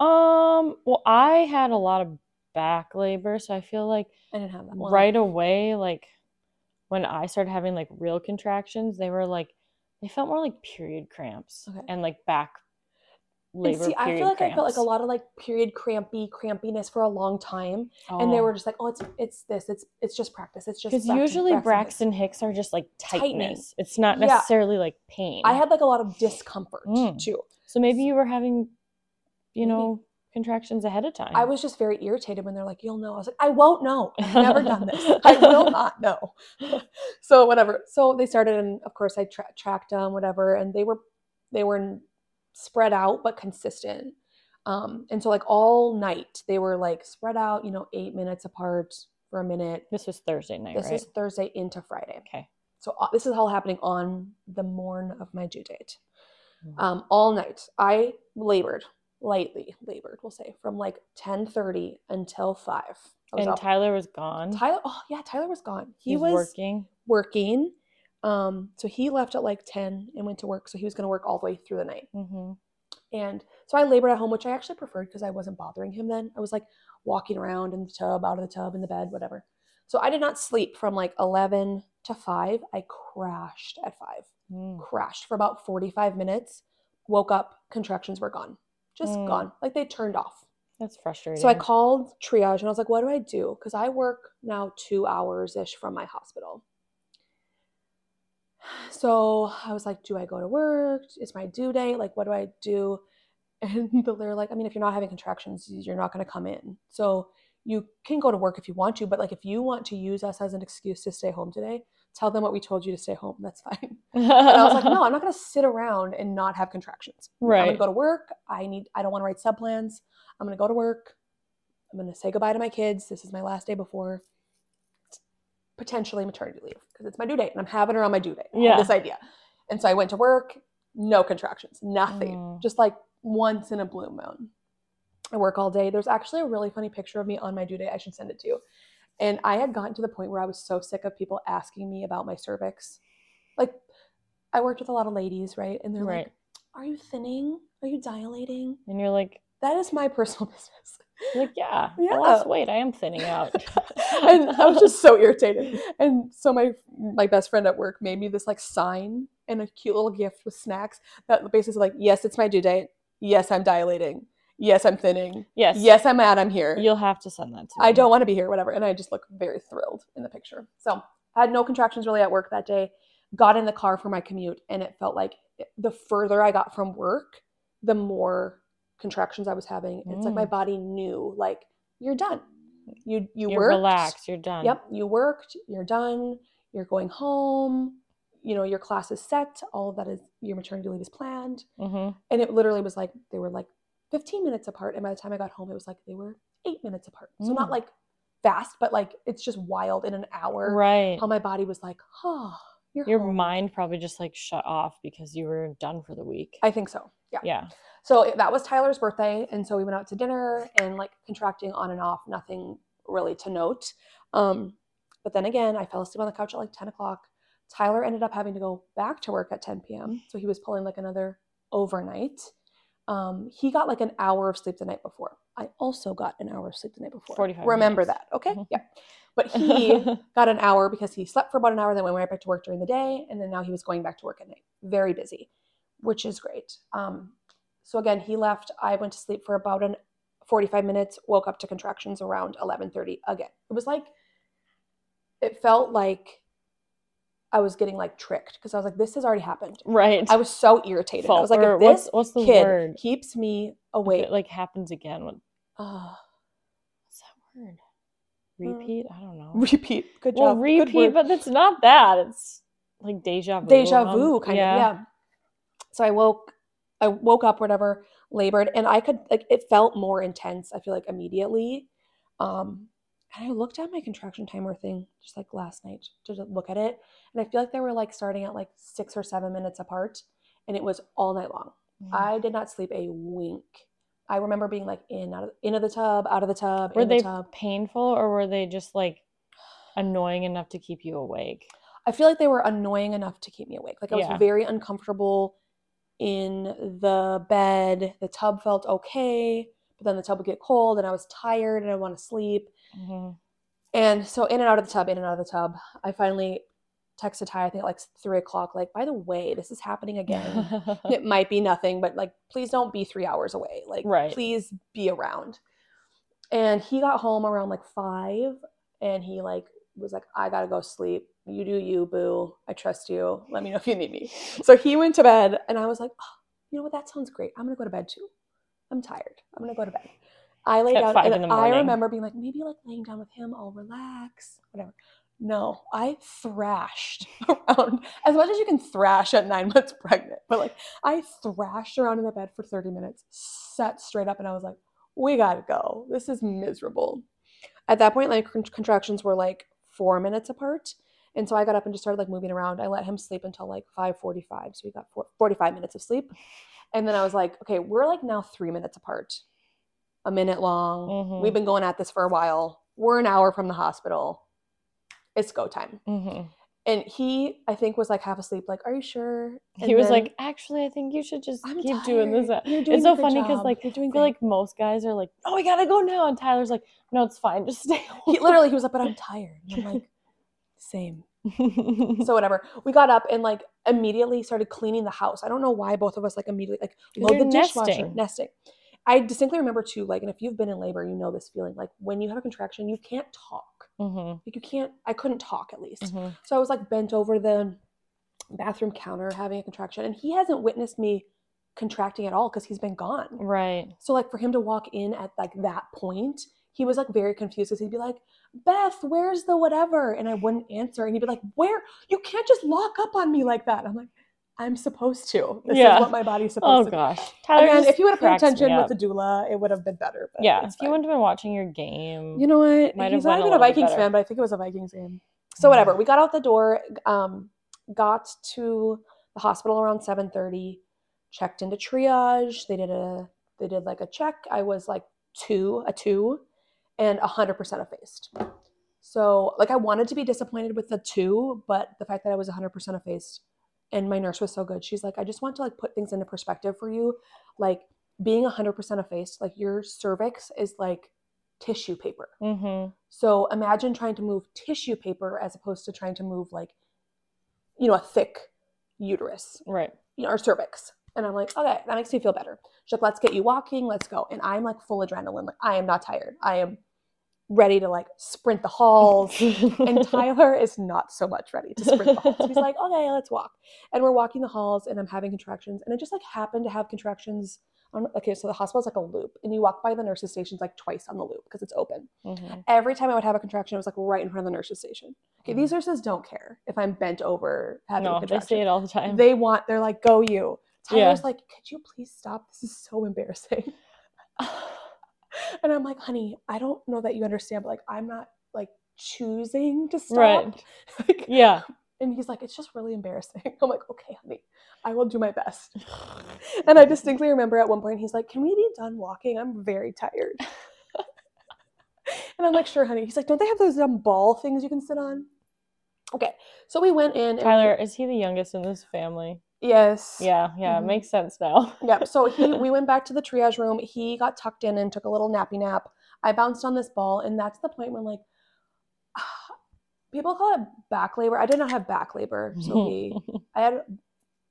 Um. Well, I had a lot of back labor, so I feel like I didn't have that. Well, right away, like when I started having like real contractions, they were like they felt more like period cramps Okay. and like back And labor. see, I feel like I felt like a lot of like period crampy crampiness for a long time. and they Oh. were just like, "Oh, it's it's this. It's it's just practice. It's just because usually Hicks." Braxton Hicks are just like Tightening. tightness. It's not Yeah. necessarily like pain. I had like a lot of discomfort Mm. too. so maybe you were having, you Maybe. know, contractions ahead of time. I was just very irritated when they're like, "You'll know." I was like, "I won't know. I've never done this. (laughs) I will not know." (laughs) so whatever. So they started, and of course, I tra- tracked them, whatever, and they were they were spread out but consistent. Um, and so like all night they were like spread out, you know, eight minutes apart for a minute. This was Thursday night, This right? is Thursday into Friday. okay. So uh, this is all happening on the morn of my due date. Mm. Um, all night. I labored, lightly labored, we'll say, from like 10:30 until 5. Was And. Tyler was gone. Tyler, oh yeah, Tyler was gone. He He's was working. working. Um, so he left at like 10 and went to work. So he was gonna work all the way through the night. hmm And so I labored at home, which I actually preferred because I wasn't bothering him then. I was like walking around in the tub, out of the tub, in the bed, whatever. So I did not sleep from like 11 to 5. I crashed at 5 Mm. crashed for about 45 minutes woke up contractions were gone just Mm. gone. Like they turned off. That's frustrating. so i called triage and i was like what do i do? Because i work now two hours ish from my hospital. So i was like do i go to work? It's my due date? Like what do i do? (laughs) And they're like i mean if you're not having contractions you're not going to come in. So you can go to work if you want to but like if you want to use us as an excuse to stay home today tell them what we told you to stay home that's fine (laughs) and I was like, no, I'm not going to sit around and not have contractions. Right. I'm going to go to work. I need. I don't want to write sub plans. I'm going to go to work. I'm going to say goodbye to my kids. This is my last day before potentially maternity leave because it's my due date and I'm having her on my due date. Yeah. This idea. And so I went to work, no contractions, nothing, Mm. just like once in a blue moon. I work all day. There's actually a really funny picture of me on my due date. I should send it to you. And I had gotten to the point where I was so sick of people asking me about my cervix. Like, I worked with a lot of ladies, right? And they're Right. like, Are you thinning? Are you dilating? And you're like, That is my personal (laughs) business. like, yeah, Yeah. I lost weight. I am thinning out. (laughs) and I was just so irritated. And so my my best friend at work made me this like sign and a cute little gift with snacks that basically like, yes, it's my due date. Yes, I'm dilating. Yes, I'm thinning. yes. Yes, I'm mad. I'm here. You'll have to send that to me. I don't want to be here, whatever. And I just look very thrilled in the picture. So I had no contractions really at work that day. Got in the car for my commute, and it felt like the further I got from work, the more contractions I was having. It's like my Mm. body knew, like, you're done. You you You're relaxed. You're done. Yep, you worked. You're done. You're going home. You know your class is set. All of that is your maternity leave is planned hmm and it literally was like they were like 15 minutes apart and by the time i got home it was like they were eight minutes apart so not Mm. like fast but like it's just wild in an hour Right. how my body was like oh you're Your home." mind probably just like shut off because you were done for the week. i think so yeah yeah. so that was tyler's birthday and so we went out to dinner and like contracting on and off nothing really to note um but then again i fell asleep on the couch at like 10 o'clock tyler ended up having to go back to work at 10 p.m so he was pulling like another overnight um, he got like an hour of sleep the night before. I also got an hour of sleep the night before. 45 remember minutes. that okay? Mhm. yeah. But he (laughs) got an hour because he slept for about an hour then went right back to work during the day and then now he was going back to work at night. Very busy which is great. Um, so again he left. I went to sleep for about an 45 minutes woke up to contractions around 11.30 again. It was like it felt like i was getting like tricked because i was like this has already happened right. i was so irritated i was like if what's this what's the kid word? keeps me awake it like happens again. What, Ugh. what's that word? Uh, Repeat? I don't know. repeat good job Good repeat, but it's not that. It's like deja vu. deja um, vu kind of yeah so i woke i woke up whatever labored and i could like it felt more intense i feel like immediately um and i looked at my contraction timer thing just like last night to look at it and i feel like they were like starting at like six or seven minutes apart and it was all night long Mm. i did not sleep a wink i remember being like in out of in of the tub out of the tub Were in they the tub painful or were they just like annoying enough to keep you awake? I feel like they were annoying enough to keep me awake. Like I was Yeah. very uncomfortable in the bed. The tub felt okay, but then the tub would get cold and I was tired and I want to sleep. Mhm. And so in and out of the tub, in and out of the tub. I finally texted Ty, I think at like three o'clock, like, by the way, this is happening again. (laughs) it might be nothing, but like, please don't be three hours away. Like, Right. please be around. And he got home around like five and he like was like, I gotta go sleep. You do you, boo. I trust you. Let me know if you need me. So he went to bed and I was like, oh, you know what? That sounds great. I'm gonna go to bed too. I'm tired. I'm gonna go to bed. I lay At down five and in the I remember being like, maybe like laying down with him, I'll relax, whatever. No, I thrashed (laughs) around as much as you can thrash at nine (laughs) months pregnant. But like I thrashed around in the bed for 30 minutes, sat straight up, and I was like, we gotta go. This is miserable. At that point, like contractions were like four minutes apart. And so I got up and just started like moving around. I let him sleep until like 5:45. So we got four, 45 minutes of sleep. And then I was like, okay, we're like now three minutes apart, a minute long. Mhm. We've been going at this for a while. We're an hour from the hospital. It's go time. Mhm. And he, I think, was like half asleep. Like, are you sure? He was then, like, actually, I think you should just I'm keep doing this. tired. You're doing It's so funny because, like, You're doing I feel like most guys are like, oh, we gotta go now. And Tyler's like, no, it's fine. Just stay (laughs) he literally he was like, but I'm tired. And I'm like, (laughs) same. (laughs) So whatever. We got up and like immediately started cleaning the house. I don't know why both of us like immediately like load the you're dishwasher, nesting. I distinctly remember too, like, and if you've been in labor, you know this feeling. Like when you have a contraction, you can't talk. Mhm, Like you can't. I couldn't talk at least. mhm. So I was like bent over the bathroom counter having a contraction, and he hasn't witnessed me contracting at all because he's been gone. Right. So like for him to walk in at like that point, he was like very confused because he'd be like, Beth, where's the whatever? And I wouldn't answer. And he'd be like, Where? You can't just lock up on me like that. I'm like, I'm supposed to. This Yeah. is what my body's Oh supposed to. gosh. do. Tyler Again, if you would have paid attention with the doula, it would have been better. But Yeah, if you wouldn't have been watching your game. You know what? He's not even a Vikings fan, but I think it was a Vikings game. So whatever. We got out the door, um, got to the hospital around seven thirty, checked into triage. They did a they did like a check. I was like two, a two, and hundred percent effaced. So like I wanted to be disappointed with the two, but the fact that I was hundred percent effaced, and my nurse was so good. She's like, I just want to like put things into perspective for you, like being hundred percent effaced. Like your cervix is like tissue paper. Mm-hmm. So imagine trying to move tissue paper as opposed to trying to move like, you know, a thick uterus, Right. you know, or cervix. And I'm like, okay, that makes me feel better. She's like, let's get you walking, let's go. And I'm like full adrenaline. Like I am not tired. I am ready to like sprint the halls. (laughs) And Tyler is not so much ready to sprint the halls. He's like, (laughs) okay, let's walk. And we're walking the halls and I'm having contractions. And I just like happen to have contractions. On, okay, so the hospital's like a loop. And you walk by the nurse's stations like twice on the loop because it's open Mhm. every time I would have a contraction, it was like right in front of the nurse's station. Okay, these nurses don't care if I'm bent over having a No, they say it all the time. They want, they're like, go you. Yeah. Tyler's like, could you please stop? This is so embarrassing. (laughs) (laughs) and I'm like, honey, I don't know that you understand, but like, I'm not like choosing to stop. Right. (laughs) Like, yeah. and he's like, it's just really embarrassing. (laughs) I'm like, okay, honey, I will do my best. And I distinctly remember at one point he's like, Can we be done walking? I'm very tired. and I'm like, Sure, honey. He's like, Don't they have those um, ball things you can sit on? Okay. So we went in. Tyler, is he the youngest in this family? Yes. Yeah, yeah, it Mhm. makes sense now. (laughs) Yep. So he we went back to the triage room. He got tucked in and took a little nappy nap. I bounced on this ball, and that's the point when like (sighs) people call it back labor. I did not have back labor, Sophie. (laughs) I had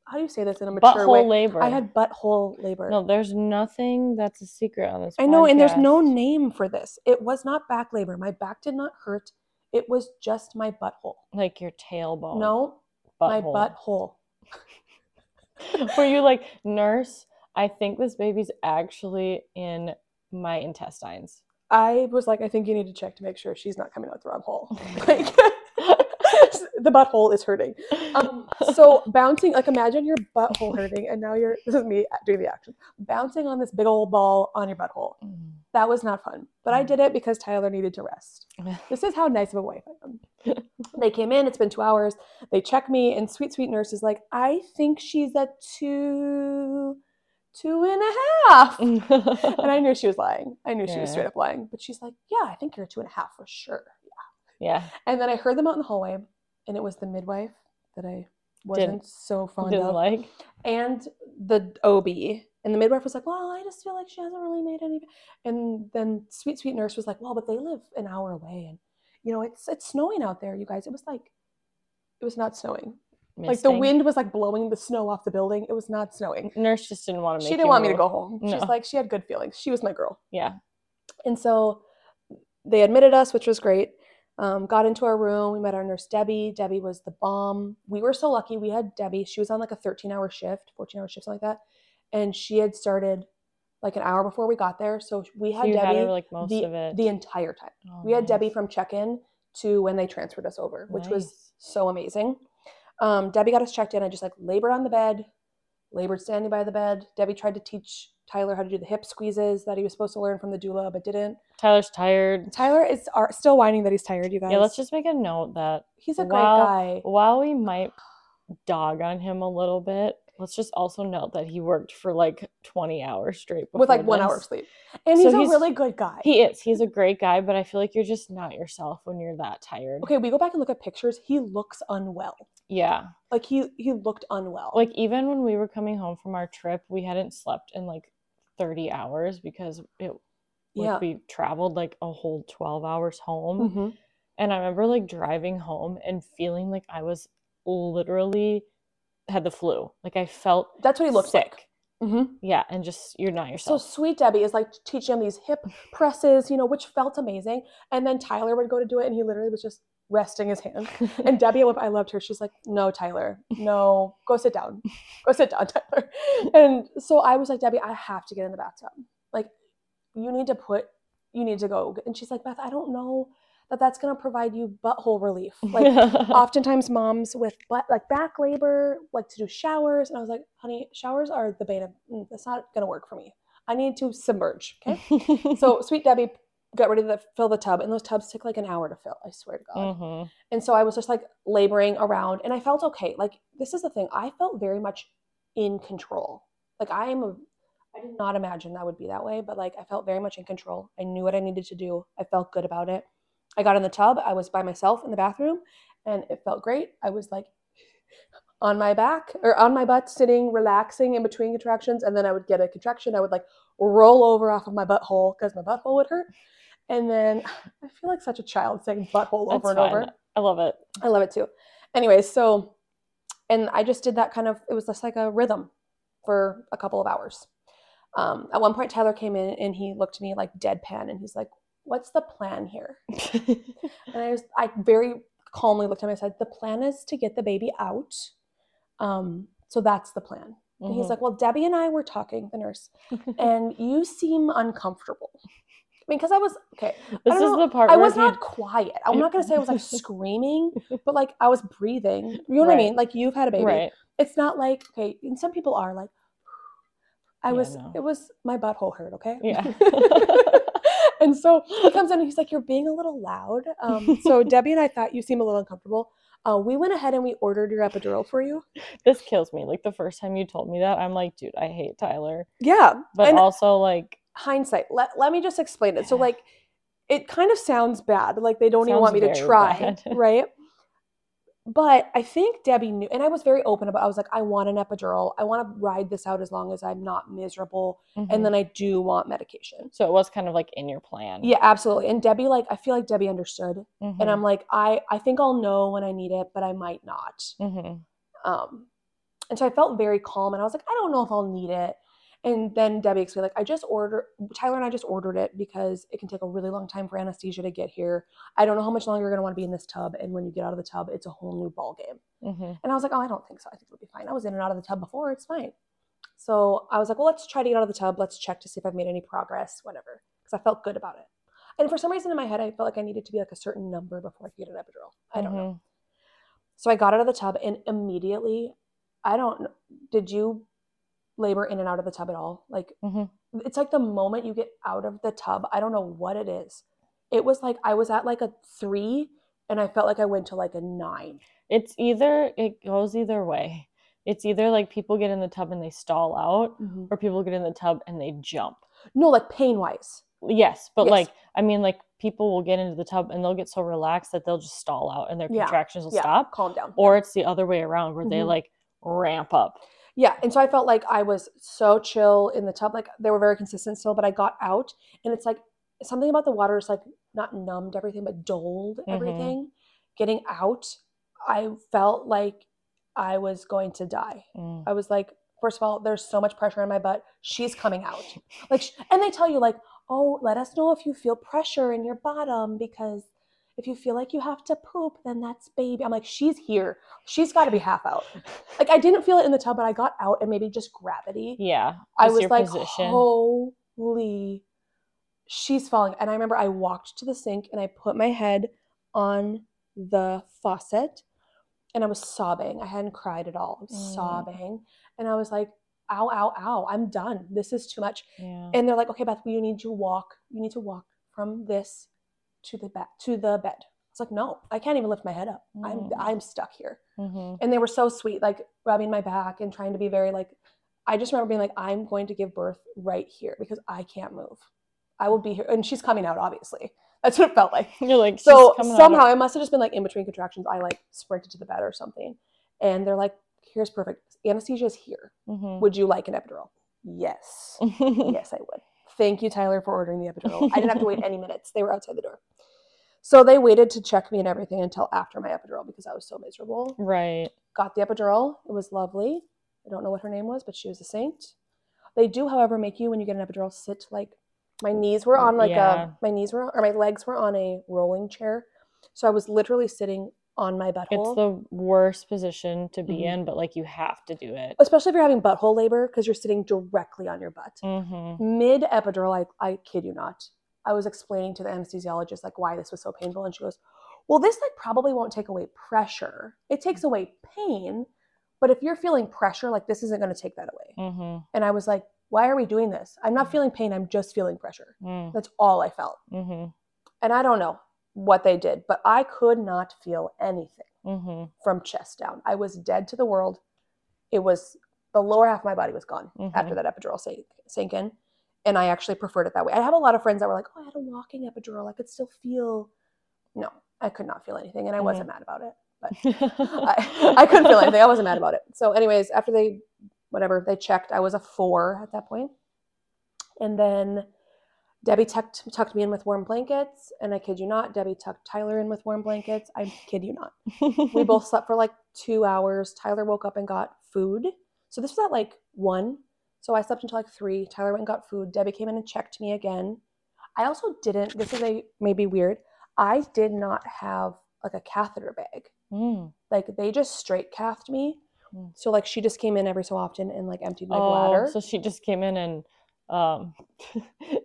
how do you say this in a mature way? Butthole labor. I had butthole labor. No, there's nothing that's a secret on this. I know, and there's no name for this. It was not back labor. My back did not hurt. It was just my butthole. like your tailbone. No, my butthole. (laughs) (laughs) Were you like nurse? I think this baby's actually in my intestines. I was like, I think you need to check to make sure she's not coming out the wrong hole. (laughs) (laughs) Like, the butthole is hurting. Um, so bouncing, like imagine your butthole hurting, and now you're. This is me doing the action, bouncing on this big old ball on your butthole. Mm. That was not fun, but I Mm. did it because Tyler needed to rest. (laughs) This is how nice of a wife I am. they came in, it's been two hours. They check me, and sweet, sweet nurse is like, I think she's a two, two and a half. (laughs) And I knew she was lying. I knew she was straight up lying. But she's like, Yeah, I think you're a two and a half for sure. Yeah. Yeah, And then I heard them out in the hallway, and it was the midwife that I wasn't Didn't- so fond didn't of, like. and the OB. And the midwife was like, Well, I just feel like she hasn't really made any. And then sweet, sweet nurse was like, Well, but they live an hour away, and you know, it's it's snowing out there, you guys. It was like, it was not snowing. Like the wind was like blowing the snow off the building. It was not snowing. Nurse just didn't want to make. She didn't want me to go home. She's like, she had good feelings. She was my girl. Yeah. And so they admitted us, which was great. Um, got into our room. We met our nurse, Debbie. Debbie was the bomb. We were so lucky. We had Debbie. She was on like a 13 hour shift, 14 hour shift, something like that. And she had started like an hour before we got there. So we had So Debbie had her like most the, of it. the entire time. Oh, We had Debbie from check in to when they transferred us over, which was so amazing. Um, Debbie got us checked in. I just like labored on the bed, labored standing by the bed. Debbie tried to teach Tyler how to do the hip squeezes that he was supposed to learn from the doula, but didn't. Tyler's tired. Tyler is are, still whining that he's tired, you guys. Yeah, let's just make a note that He's a great guy. while we might dog on him a little bit, let's just also note that he worked for like 20 hours straight With like one hour of sleep. And So he's a he's- really good guy. He is. He's a great guy, but I feel like you're just not yourself when you're that tired. okay, we go back and look at pictures. He looks unwell. Yeah. Like he he looked unwell. Like even when we were coming home from our trip, we hadn't slept in like 30 hours because it like yeah. we traveled like a whole 12 hours home. Mhm. And I remember like driving home and feeling like I was literally had the flu. Like I felt That's what he looked sick. like. hmm Yeah, and just you're not yourself. So sweet Debbie is like teaching him these hip presses, you know, which felt amazing. And then Tyler would go to do it, and he literally was just resting his hand. (laughs) And Debbie, I loved her. She's like, "No, Tyler, no, go sit down, go sit down, (laughs) Tyler." And so I was like, "Debbie, I have to get in the bathtub. Like, you need to put, you need to go." And she's like, "Beth, I don't know that that's going to provide you butthole relief. (laughs) Like oftentimes moms with butt like back labor like to do showers and I was like, "Honey, showers are the bane of mm, that's not going to work for me. I need to submerge." Okay? so (laughs) Sweet Debbie got ready to fill the tub and those tubs take like an hour to fill, I swear to God. hmm And so I was just like laboring around and I felt okay. Like this is the thing. I felt very much in control. Like I am a I did not imagine that would be that way, but like I felt very much in control. I knew what I needed to do. I felt good about it. I got in the tub. I was by myself in the bathroom and it felt great. I was like on my back or on my butt sitting relaxing in between contractions and then I would get a contraction. I would like roll over off of my butthole because my butthole would hurt. And then (sighs) I feel like such a child saying butthole That's over and over. I love it. I love it too. Anyways, so and I just did that kind of it was just like a rhythm for a couple of hours. Um, at one point Tyler came in and he looked at me like deadpan and he's like, What's the plan here? (laughs) And I was I very calmly looked at him and I said, The plan is to get the baby out. Um, so that's the plan. And he's Mhm. like, Well, Debbie and I were talking, the nurse, (laughs) and you seem uncomfortable. I mean, because I was okay. this is know. the part I was not quiet. I'm not gonna say I was like (laughs) screaming, but like I was breathing. You know what I mean? Like you've had a baby. right. It's not like okay. And some people are like, (sighs) I Yeah, was. no. It was my butthole hurt. Okay. Yeah. And so he comes in and he's like, "You're being a little loud." Um, so (laughs) Debbie and I thought you seem a little uncomfortable. Uh, we went ahead and we ordered your epidural for you. this kills me. Like the first time you told me that, I'm like, dude, I hate Tyler. Yeah, But also like hindsight. Let let me just explain it. So (sighs) like, it kind of sounds bad. Like they don't even want me to try, bad. (laughs) right? But I think Debbie knew, and I was very open about. I was like, I want an epidural. I want to ride this out as long as I'm not miserable, mhm. and then I do want medication. so it was kind of like in your plan. Yeah, absolutely. And Debbie, like, I feel like Debbie understood, Mhm. and I'm like, I I think I'll know when I need it, but I might not. Mhm. Um, and so I felt very calm, and I was like, I don't know if I'll need it. And then Debbie explained, like, I just ordered Tyler and I just ordered it because it can take a really long time for anesthesia to get here. I don't know how much longer you're gonna want to be in this tub, and when you get out of the tub, it's a whole new ball game. Mhm. And I was like, oh, I don't think so. I think it'll be fine. I was in and out of the tub before. It's fine. So I was like, well, let's try to get out of the tub. Let's check to see if I've made any progress, whatever. Because I felt good about it. And for some reason in my head, I felt like I needed to be like a certain number before I could get an epidural. I don't know. Mhm. So I got out of the tub and immediately, I don't did you labor in and out of the tub at all? Like, Mhm. it's like the moment you get out of the tub, I don't know what it is. It was like I was at like a three and I felt like I went to like a nine. It's either it goes either way. It's either like people get in the tub and they stall out, or people get in the tub and they jump. No, like pain wise. Yes, but Yes. like I mean, like people will get into the tub and they'll get so relaxed that they'll just stall out and their Yeah, contractions will Yeah, stop. calm down. Or it's the other way around where they Mhm. like ramp up. Yeah, and so I felt like I was so chill in the tub. Like they were very consistent still, but I got out and it's like something about the water is like not numbed everything, but dulled Mhm. everything. Getting out, I felt like I was going to die. Mm. I was like, first of all, there's so much pressure in my butt. She's coming out. (laughs) Like, and they tell you like, oh, let us know if you feel pressure in your bottom because if you feel like you have to poop, then that's baby. I'm like, she's here. She's got to be half out. (laughs) Like I didn't feel it in the tub, but I got out and maybe just gravity. Yeah. I was like, position. holy, she's falling. And I remember I walked to the sink and I put my head on the faucet and I was sobbing. I hadn't cried at all. I was Mm. sobbing. And I was like, ow, ow, ow, I'm done. This is too much. Yeah. And they're like, okay, Beth, you need to walk. You need to walk from this to the bed to the bed. it's like, no, I can't even lift my head up. I'm Mm. I'm stuck here. Hmm and they were so sweet like rubbing my back and trying to be very like i just remember being like i'm going to give birth right here because i can't move. I will be here. And she's coming out obviously. That's what it felt like. (laughs) You're like so "She's out somehow of-" it must have just been like in between contractions i like sprinted to the bed or something. And they're like here's perfect. Anesthesia is here. Mhm. would you like an epidural? Yes. (laughs) Yes i would. Thank you tyler for ordering the epidural. I didn't have to wait (laughs) any minutes. They were outside the door so they waited to check me and everything until after my epidural because i was so miserable right. got the epidural. It was lovely. I don't know what her name was, but she was a saint. They do, however, make you when you get an epidural sit like my knees were on like Yeah. a my knees were or my legs were on a rolling chair. So I was literally sitting on my butthole. It's the worst position to be Mhm. in, but like you have to do it. Especially if you're having butthole labor because you're sitting directly on your butt. hmm Mid epidural, I, I kid you not, I was explaining to the anesthesiologist like why this was so painful, and she goes, "Well, this like probably won't take away pressure. It takes away pain, but if you're feeling pressure, like this isn't going to take that away." Mm-hmm. And I was like, "Why are we doing this? I'm not feeling pain. I'm just feeling pressure. Mm. That's all I felt." Mm-hmm. And I don't know what they did, but I could not feel anything Mm-hmm. from chest down. I was dead to the world. It was the lower half of my body was gone after Mhm. that epidural sank, sank in. And I actually preferred it that way. I have a lot of friends that were like, oh, I had a walking epidural. I could still feel. No, I could not feel anything. And I wasn't mm-hmm. mad about it. I, I couldn't feel anything. I wasn't mad about it. So, anyways, after they, whatever, they checked, I was a four at that point. And then Debbie tucked, tucked me in with warm blankets. And I kid you not, Debbie tucked Tyler in with warm blankets. I kid you not we (laughs) both slept for like two hours. Tyler woke up and got food. So this was at like one. So I slept until like three. Tyler went and got food. Debbie came in and checked me again. I also didn't, this is a maybe weird. I did not have like a catheter bag. Mm. Like they just straight cathed me. Mm. So like she just came in every so often and like emptied my oh, bladder. so she just came in and um, (laughs)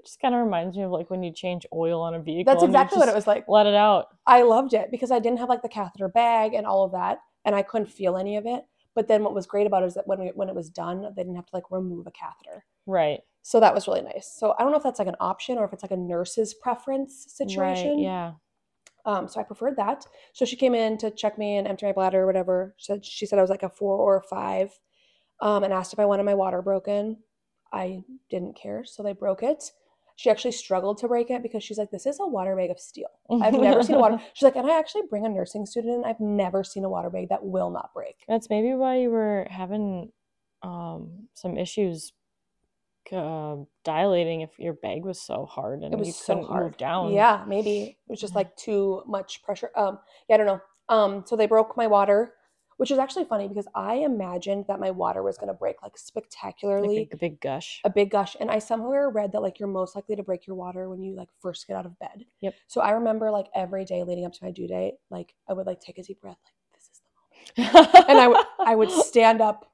just kind of reminds me of like when you change oil on a vehicle. That's exactly what it was like. Let it out. I loved it because I didn't have like the catheter bag and all of that, and I couldn't feel any of it. But then what was great about it is that when we, when it was done, they didn't have to like remove a catheter. Right. So that was really nice. So I don't know if that's like an option or if it's like a nurse's preference situation. Right. Yeah. Um, so I preferred that. So she came in to check me and empty my bladder or whatever. She said she said I was like a four or a five, um, and asked if I wanted my water broken. I didn't care, so they broke it. She actually struggled to break it because she's like, "This is a water bag of steel. I've never seen a water." (laughs) She's like, "And I actually bring a nursing student in. I've never seen a water bag that will not break." That's maybe why you were having um, some issues uh, dilating if your bag was so hard and It was you so couldn't hard. move down. Yeah, maybe it was just like too much pressure. Um, yeah, I don't know. Um, so they broke my water, which is actually funny because I imagined that my water was going to break like Like spectacularly, a, a big gush. a big gush. And I somewhere read that like you're most likely to break your water when you like first get out of bed. Yep. So I remember like every day leading up to my due date, like I would like take a deep breath, like this is the moment, (laughs) and I would I would stand up.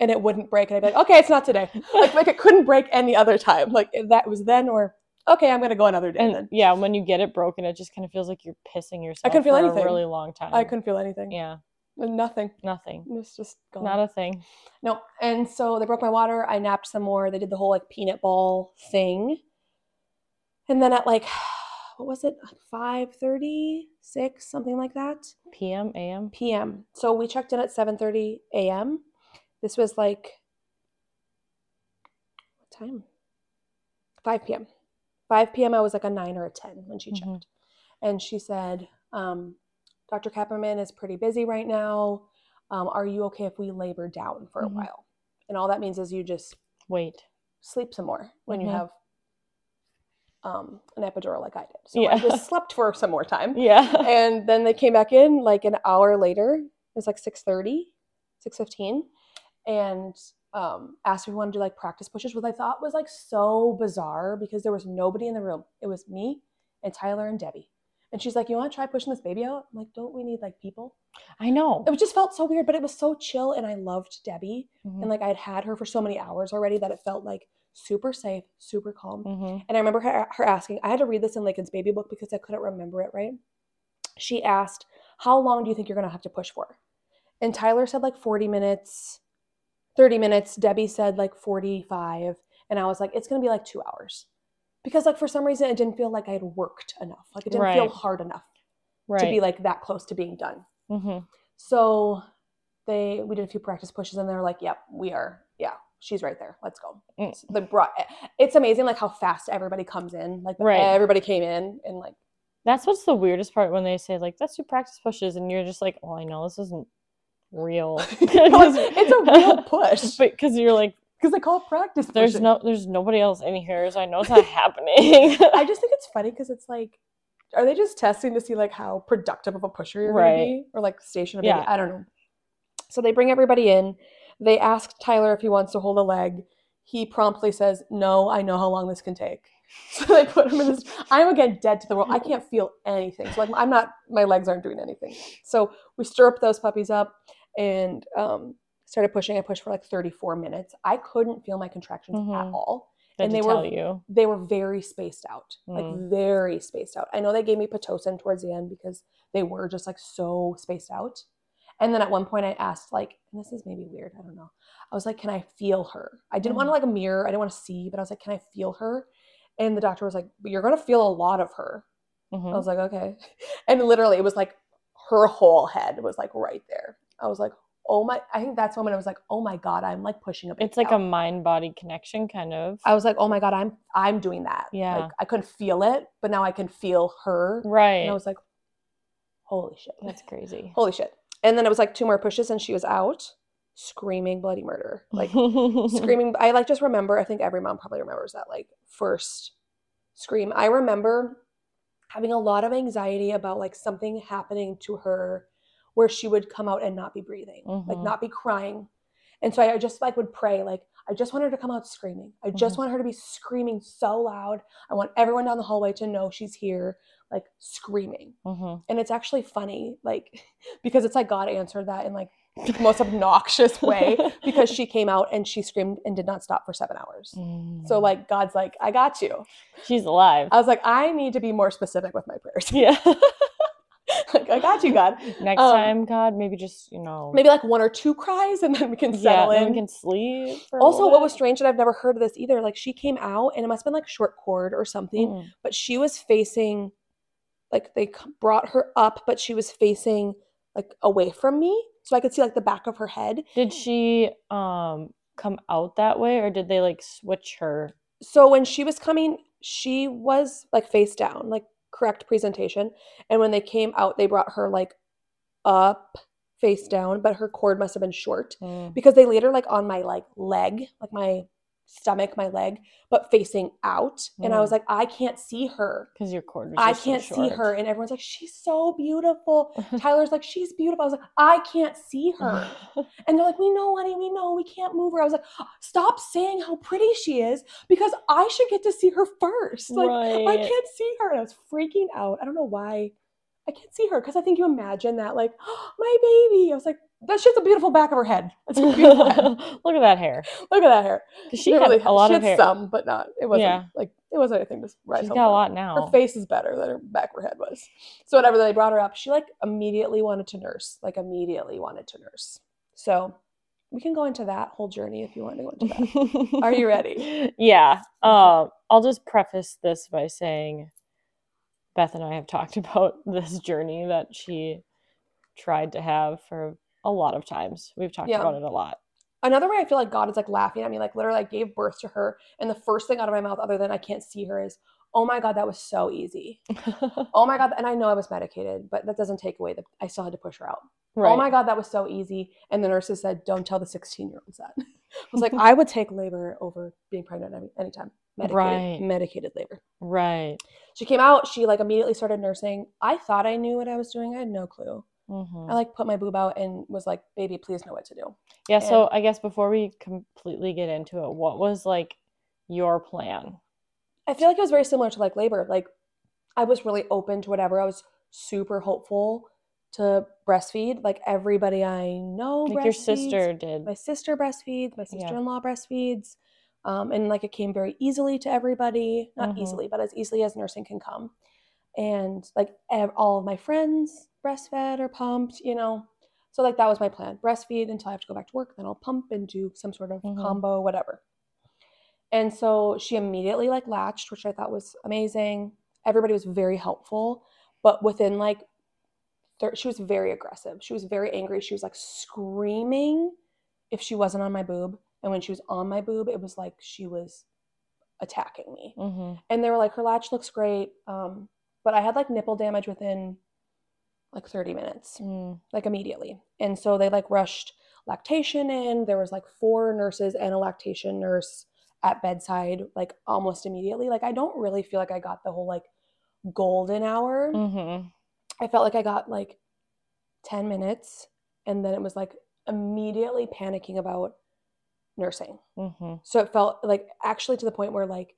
And it wouldn't break, and I'd be like, "Okay, it's not today." Like, like it couldn't break any other time. Like that was then, or okay, I'm gonna go another day. and then yeah, when you get it broken, it just kind of feels like you're pissing yourself I couldn't feel for anything. a really long time. I couldn't feel anything. Yeah, Nothing. nothing. It was just gone. Not a thing. no. And so they broke my water. I napped some more. They did the whole like peanut ball thing. And then at like, (sighs) what was it? Five thirty, six, something like that. PM, AM. PM. So we checked in at 7:30 a.m. This was like what time? 5 p.m. 5 p.m. I was like a 9 or a 10 when she checked. Mhm. And she said, um, Dr. Kapperman is pretty busy right now. Um, are you okay if we labor down for a while? And all that means is you just Wait. sleep some more when you Mhm. have um, an epidural like I did. So I Yeah. just (laughs) slept for some more time Yeah. and then they came back in like an hour later it was like 6.30 6.15 and um, asked if we wanted to do like practice pushes which i thought was like so bizarre because there was nobody in the room it was me and tyler and debbie and she's like you want to try pushing this baby out i'm like don't we need like people I know. it just felt so weird but it was so chill and i loved debbie Mhm. and like i'd had her for so many hours already that it felt like super safe super calm Mhm. and I remember her, her asking, I had to read this in Lincoln's baby book because I couldn't remember it right. She asked, How long do you think you're going to have to push for? And Tyler said like 40 minutes, 30 minutes. Debbie said like 45. And I was like, It's going to be like two hours. Because like for some reason, it didn't feel like I had worked enough. Like it didn't feel hard enough Right. to be like that close to being done. hmm So they we did a few practice pushes and they're like, Yep, we are. Yeah, she's right there. Let's go. Mm. So they brought it's amazing like how fast everybody comes in. Like Right. everybody came in and like That's what's the weirdest part when they say like let's do practice pushes and you're just like, oh, I know this isn't real. (laughs) it's a real (laughs) push. because you're like, Because they call it practice there's pushing. no, there's nobody else in here, so I know it's not (laughs) happening. I just think it's funny because it's like are they just testing to see like how productive of a pusher you're Right. gonna be? Or like station? Yeah. I don't know. So they bring everybody in. They ask Tyler if he wants to hold a leg. He promptly says, No, I know how long this can take. (laughs) So they put him in this. I'm again dead to the world. I can't feel anything. So like I'm not. My legs aren't doing anything. So we stir up those puppies up and um, started pushing. I pushed for like 34 minutes. I couldn't feel my contractions at Mhm. all. And They were- you. they were very spaced out, Mm. like very spaced out. I know they gave me pitocin towards the end because they were just like so spaced out. And then at one point I asked, like, and this is maybe weird, I don't know. I was like, can I feel her? I didn't want Mm. to like a mirror, I didn't want to see, but I was like, can I feel her? And the doctor was like, you're gonna feel a lot of her. Mhm. I was like, okay. (laughs) And literally, it was like her whole head was like right there. I was like, oh my! I think that's when I was like, oh my god, I'm like pushing a. It's like a mind body connection, kind of. I was like, oh my god, I'm I'm doing that. Yeah. Like I couldn't feel it, but now I can feel her. right. And I was like, holy shit. That's crazy. (laughs) Holy shit. And then it was like two more pushes and she was out, screaming bloody murder. Like (laughs) screaming. I like just remember, I think every mom probably remembers that like first scream. I remember having a lot of anxiety about like something happening to her where she would come out and not be breathing, like Mhm. not be crying. And so I just like would pray, like, I just want her to come out screaming. I just Mhm. want her to be screaming so loud. I want everyone down the hallway to know she's here, like screaming. hmm And it's actually funny, like, (laughs) because it's like God answered that in like the most obnoxious way (laughs) because she came out and she screamed and did not stop for seven hours. So, Mm. like, God's like, I got you. she's alive. I was like, I need to be more specific with my prayers. yeah. (laughs) (laughs) like, I got you, God. Next Um, time, God, maybe just you know. Maybe like one or two cries and then we can yeah, settle then in. we can sleep. also, what was strange, and I've never heard of this either, like, she came out and it must have been like short cord or something, Mm. but she was facing, like, they brought her up, but she was facing like away from me. So I could see like the back of her head. Did she um come out that way, or did they like switch her? so when she was coming she was like face down like correct presentation and when they came out they brought her like up face down but her cord must have been short Mm. because they laid her like on my like leg like my stomach my leg but facing out and i was Mm. like i can't see her Because your cord was. i can't see short. her and everyone's like she's so beautiful (laughs) tyler's like she's beautiful i was like i can't see (laughs) her And they're like, we know, honey, we know, we can't move her. I was like, stop saying how pretty she is because I should get to see her first. (laughs) Like, I can't see her. And I was freaking out. I don't know why I can't see her because I think you imagine that, like, (gasps) my baby. I was like, that's just a beautiful back of her head. (laughs) That's a beautiful head. Look at that hair. Look at that hair. she had really- a lot she of had hair. some, but not. It wasn't Yeah. like it wasn't anything to write She's home got a lot now. Her face is better than her back of her head was. So whatever, they brought her up. She like immediately wanted to nurse. Like immediately wanted to nurse. So we can go into that whole journey if you want to go into that. (laughs) Are you ready? Yeah. Um, I'll just preface this by saying Beth and I have talked (laughs) about this journey that she tried to have for a lot of times. We've talked Yeah. about it a lot. Another way I feel like God is like laughing at me, like literally I gave birth to her, and the first thing out of my mouth, other than I can't see her, is, "Oh my God, that was so easy." (laughs) Oh my God, and I know I was medicated, but that doesn't take away that I still had to push her out. right. Oh my God, that was so easy. And the nurses said, "Don't tell the 16 year olds that." (laughs) I was like, I would take labor over being pregnant any anytime. Medicated, Right. medicated labor. Right. She came out. She like immediately started nursing. I thought I knew what I was doing. I had no clue. Mhm. I like put my boob out and was like, "Baby, please know what to do." Yeah, so I guess before we completely get into it, what was like your plan? I feel like it was very similar to like labor. Like I was really open to whatever. I was super hopeful to breastfeed. Like everybody I know, Like your sister did. My sister breastfeeds. My sister-in-law breastfeeds. Um, and like it came very easily to everybody. Not Mhm. easily, but as easily as nursing can come. And like ev- all of my friends breastfed or pumped. You know. So like that was my plan: breastfeed until I have to go back to work. Then I'll pump and do some sort of Mhm. combo, whatever. And so she immediately like latched, which I thought was amazing. Everybody was very helpful, but within like thir- she was very aggressive. She was very angry. She was like screaming if she wasn't on my boob, and when she was on my boob, it was like she was attacking me. hmm And they were like, her latch looks great, um, but I had like nipple damage within like 30 minutes Mm. like immediately. And so they like rushed lactation in. There was like four nurses and a lactation nurse at bedside like almost immediately. Like I don't really feel like I got the whole like golden hour. hmm I felt like I got like 10 minutes and then it was like immediately panicking about nursing. hmm So it felt like actually to the point where like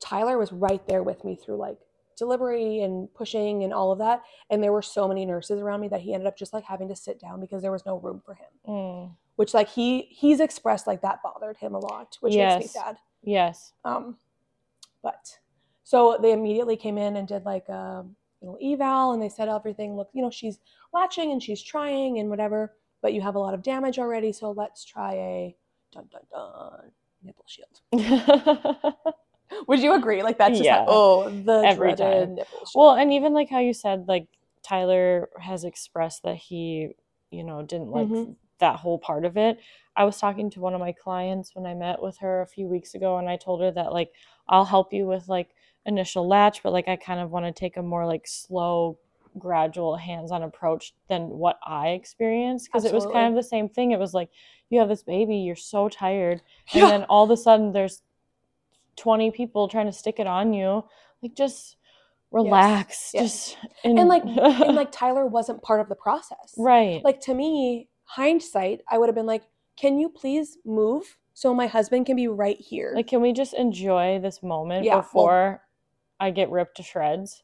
Tyler was right there with me through like delivery and pushing and all of that. And there were so many nurses around me that he ended up just like having to sit down because there was no room for him. Mm. Which like he he's expressed like that bothered him a lot, which makes me sad. Yes. Um, but so they immediately came in and did like a little eval, and they said everything Look, you know, she's latching and she's trying and whatever, but you have a lot of damage already, so let's try a dun dun dun nipple shield. (laughs) Would you agree? Like that's just Yeah. like, oh the Every time. well, and even like how you said, like Tyler has expressed that he, you know, didn't like Mhm. that whole part of it. I was talking to one of my clients when I met with her a few weeks ago, and I told her that like I'll help you with like initial latch, but like I kind of want to take a more like slow, gradual, hands-on approach than what I experienced because it was kind of the same thing. It was like you have this baby, you're so tired, and Yeah. then all of a sudden there's 20 people trying to stick it on you. Like just relax. yes. Just and like and like (laughs) Tyler wasn't part of the process. right. Like to me, hindsight, I would have been like, can you please move so my husband can be right here? Like, can we just enjoy this moment Yeah, well- before I get ripped to shreds?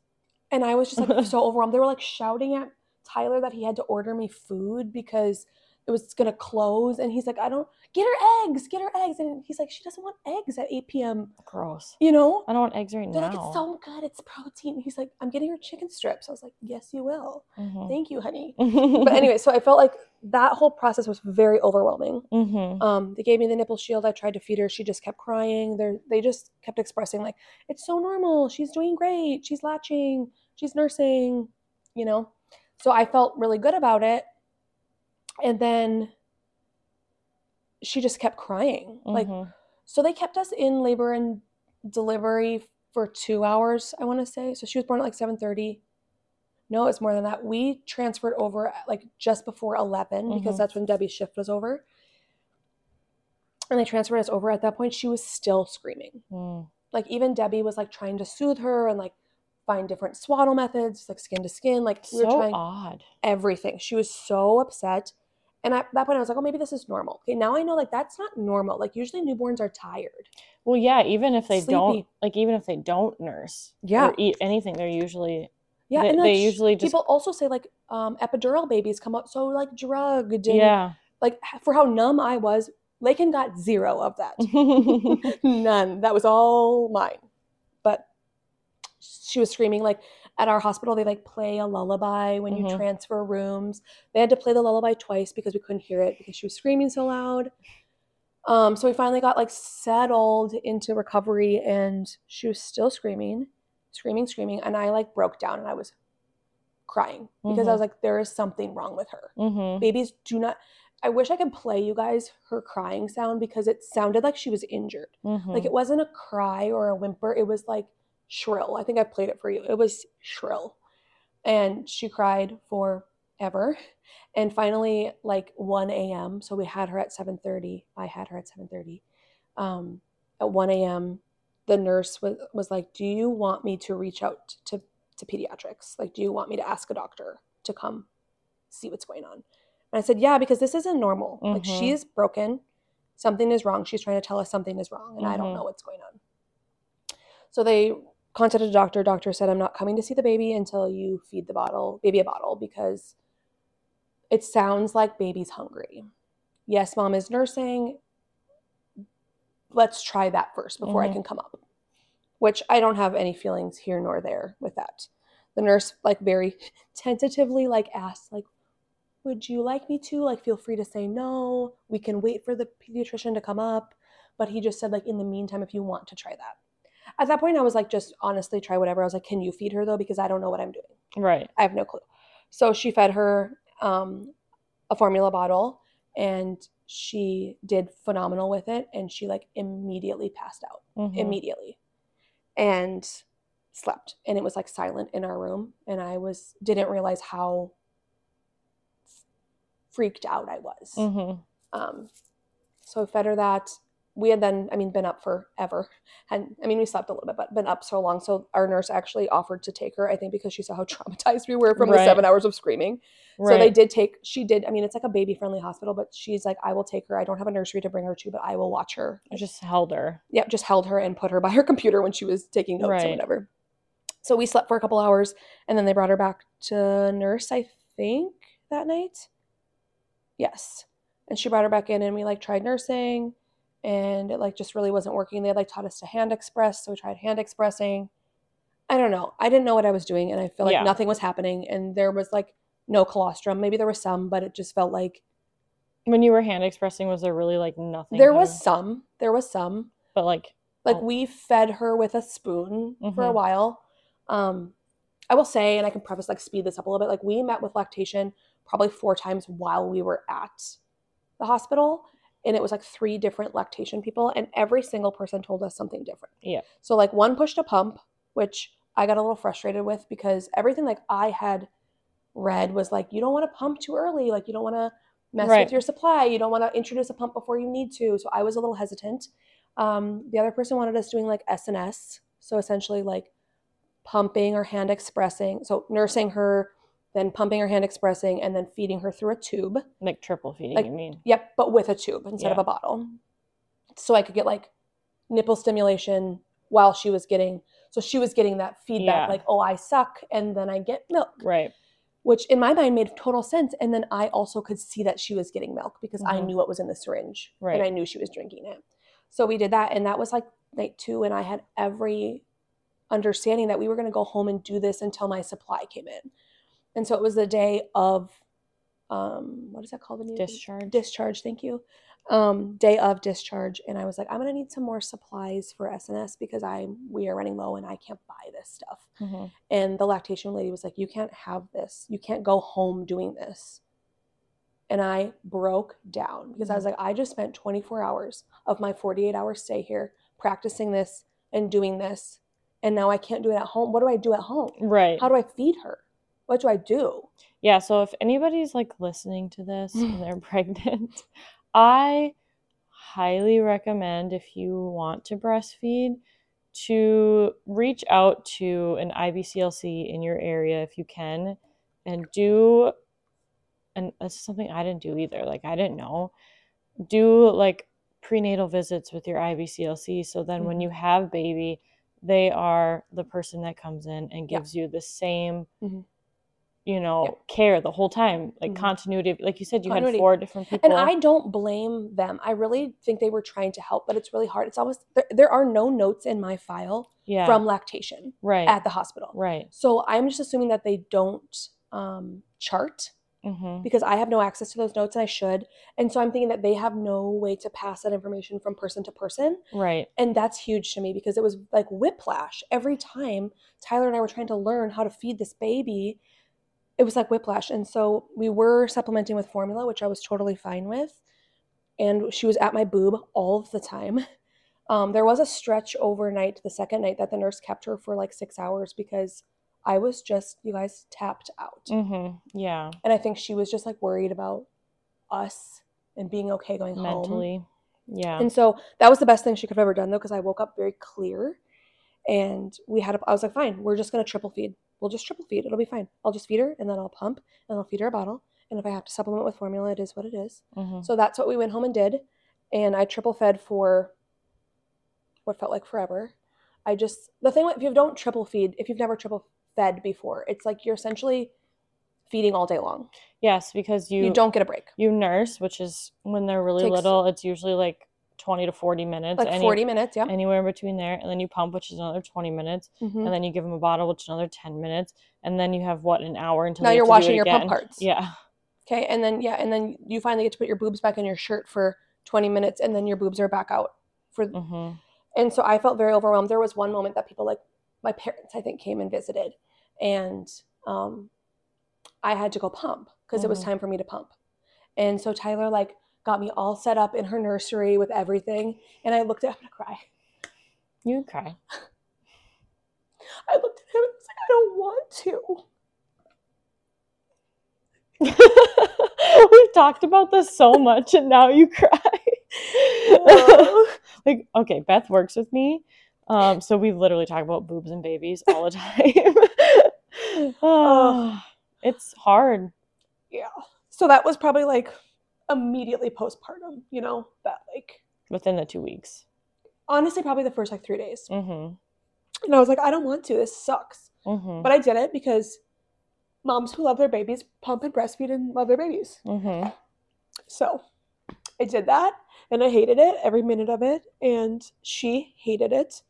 And I was just like so (laughs) overwhelmed. They were like shouting at Tyler that he had to order me food because it was gonna close. And he's like, I don't get her eggs, get her eggs. And he's like, she doesn't want eggs at 8 p.m. Gross. You know? I don't want eggs right They're now. like, it's so good, it's protein. He's like, I'm getting her chicken strips. I was like, Yes, you will. Mhm. Thank you, honey. (laughs) But anyway, so I felt like that whole process was very overwhelming. Mhm. Um, they gave me the nipple shield. I tried to feed her. She just kept crying. They they just kept expressing like it's so normal. She's doing great. She's latching. She's nursing. You know, so I felt really good about it. And then she just kept crying. Like Mhm. so, they kept us in labor and delivery for two hours. I want to say. So she was born at like seven thirty. No, it's more than that. We transferred over at like just before 11 because Mhm. that's when Debbie's shift was over. And they transferred us over. At that point, she was still screaming. Mm. Like even Debbie was like trying to soothe her and like find different swaddle methods, like skin to skin. Like we were trying odd. everything. She was so upset. And at that point, I was like, oh, maybe this is normal. Okay, now I know like that's not normal. Like usually newborns are tired. Well, yeah. Even if they don't, like, even if they don't nurse Yeah. or eat anything, they're usually Yeah, They- and like, they usually just- people also say like um, epidural babies come out so like drugged. And, yeah. Like for how numb I was, Lakin got zero of that. (laughs) (laughs) None. That was all mine. But she was screaming like at our hospital they like play a lullaby when you Mhm. transfer rooms. They had to play the lullaby twice because we couldn't hear it because she was screaming so loud. Um, so we finally got like settled into recovery and she was still screaming, screaming, screaming, and I like broke down and I was crying because I Mhm. was like, there is something wrong with her hmm babies do not i wish i could play you guys her crying sound because it sounded like she was injured hmm like it wasn't a cry or a whimper it was like shrill. I think i played it for you. It was shrill. And she cried forever. (laughs) And finally like 1 a.m so we had her at 7.30 i had her at 7.30 um, at 1 a.m the nurse was, was like do you want me to reach out to, to pediatrics? Like do you want me to ask a doctor to come see what's going on? And i said yeah because this isn't normal. Like Mhm. she is broken. Something is wrong. She's trying to tell us something is wrong and i don't Mhm. know what's going on. So they contacted a doctor doctor said i'm not coming to see the baby until you feed the bottle baby a bottle because it sounds like baby's hungry. Yes mom is nursing. Let's try that first before i Mhm. can come up which i don't have any feelings here nor there with that. The nurse like very (laughs) tentatively like asked like would you like me to? Like feel free to say no. We can wait for the pediatrician to come up. But he just said like in the meantime if you want to try that at that point i was like just honestly try whatever. I was like can you feed her though? Because i don't know what i'm doing. Right. i have no clue. So she fed her um, a formula bottle and she did phenomenal with it and she like immediately passed out. Mhm. immediately. And slept. And it was like silent in our room and i was didn't realize how f- freaked out i was. Mhm. um, so I fed her that we had then i mean been up forever and i mean we slept a little bit but been up so long so our nurse actually offered to take her i think because she saw how (laughs) traumatized we were from the seven hours of screaming Right. so they did take she did i mean it's like a baby friendly hospital but she's like i will take her i don't have a nursery to bring her to but i will watch her I just held her. yeah, just held her and put her by her (laughs) computer when she was taking notes Right. or whatever. So we slept for a couple hours and then they brought her back to nurse, I think, that night. Yes. And she brought her back in and we like tried nursing and it like just really wasn't working. They had like taught us to hand express, so we tried hand expressing. I don't know. I didn't know what I was doing, and I feel like Yeah. nothing was happening. And there was like no colostrum. Maybe there was some, but it just felt like When you were hand expressing, was there really like nothing? there was some. There was some. but like Like Oh. we fed her with a spoon for a Mhm. while. Um, I will say, and I can preface like speed this up a little bit. Like we met with lactation probably four times while we were at the hospital, and it was like three different lactation people, and every single person told us something different. Yeah. So like one pushed a pump, which I got a little frustrated with because everything like I had read was like you don't want to pump too early, like you don't want to mess Right. with your supply, you don't want to introduce a pump before you need to. So I was a little hesitant. Um, the other person wanted us doing like SNS, so essentially like pumping or hand expressing. So nursing her, then pumping her hand expressing, and then feeding her through a tube. like triple feeding. Like- you mean? Yep, but with a tube instead of a bottle. So I could get like nipple stimulation while she was getting so she was getting that feedback Yeah. like, oh, I suck, and then I get milk. Right. Which in my mind made total sense. And then I also could see that she was getting milk because I Mhm. knew what was in the syringe. Right. And I knew she was drinking it. So we did that, and that was like night two, and I had every understanding that we were gonna go home and do this until my supply came in. And so it was the day of um what is that called? when Discharge. discharge thank you. Um day of discharge. And i was like i'm gonna need some more supplies for sns because i we are running low and i can't buy this stuff. Mhm. and the lactation lady was like you can't have this. You can't go home doing this. And i broke down because i was like i just spent 24 hours of my 48 hour stay here practicing this and doing this. And now i can't do it at home. What do i do at home? Right. how do i feed her what do i do Yeah, so if anybody's like listening to this (laughs) and they're pregnant, I highly recommend if you want to breastfeed to reach out to an IBCLC in your area if you can and do and this is something I didn't do either. Like I didn't know. Do like prenatal visits with your IBCLC so then when Mhm. you have baby, they are the person that comes in and Yeah. gives you the same Mhm. You know, Yep. care the whole time, like Mhm. continuity. Like you said, you Continuity. had four different people. And I don't blame them. I really think they were trying to help, but it's really hard. It's almost there, there are no notes in my file yeah, from lactation right, at the hospital. right. So I'm just assuming that they don't um, chart hmm because I have no access to those notes and I should. And so I'm thinking that they have no way to pass that information from person to person. Right. And that's huge to me because it was like whiplash every time Tyler and I were trying to learn how to feed this baby. It was like whiplash. And so we were supplementing with formula, which I was totally fine with. And she was at my boob all of the time. (laughs) Um, there was a stretch overnight, the second night, that the nurse kept her for like six hours because I was just, you guys, tapped out. hmm Yeah. And I think she was just like worried about us and being okay going home. Mentally. Yeah. And so that was the best thing she could have ever done, though, because I woke up very clear, and we had. A, I was like, fine, we're just gonna triple feed. We'll just triple feed. It'll be fine. I'll just feed her, and then I'll pump, and I'll feed her a bottle. And if I have to supplement with formula, it is what it is. hmm So that's what we went home and did, and I triple fed for what felt like forever. I just the thing if you don't triple feed, if you've never triple fed before, it's like you're essentially feeding all day long. Yes, because you You, don't get a break. you nurse, which is when they're really Takes- little, it's usually like twenty to forty minutes. Like any- 40 minutes, yeah. Anywhere in between there, and then you pump, which is another twenty minutes, Mhm. and then you give them a bottle, which is another ten minutes, and then you have what an hour until Now you're to do washing your pump parts. Yeah. Okay, and then yeah, and then you finally get to put your boobs back in your shirt for 20 minutes, and then your boobs are back out for. hmm And so I felt very overwhelmed. There was one moment that people like my parents, I think, came and visited, and um, I had to go pump because it was Mhm. time for me to pump. And so Tyler like got me all set up in her nursery with everything, and I looked at him to cry. You would cry. I looked at him and was like, I don't want to. (laughs) We've talked about this so much, and now you cry. (laughs) like, okay, Beth works with me, um, so we literally talk about boobs and babies all the time. (laughs) oh, (sighs) it's hard. Yeah. So that was probably like immediately postpartum, you know, that like within the two weeks. honestly probably the first like three days. Mm-hmm. And I was like, I don't want to. This sucks. Mm-hmm. But I did it because moms who love their babies pump and breastfeed and love their babies. mm-hmm. So I did that and I hated it every minute of it. And she hated it.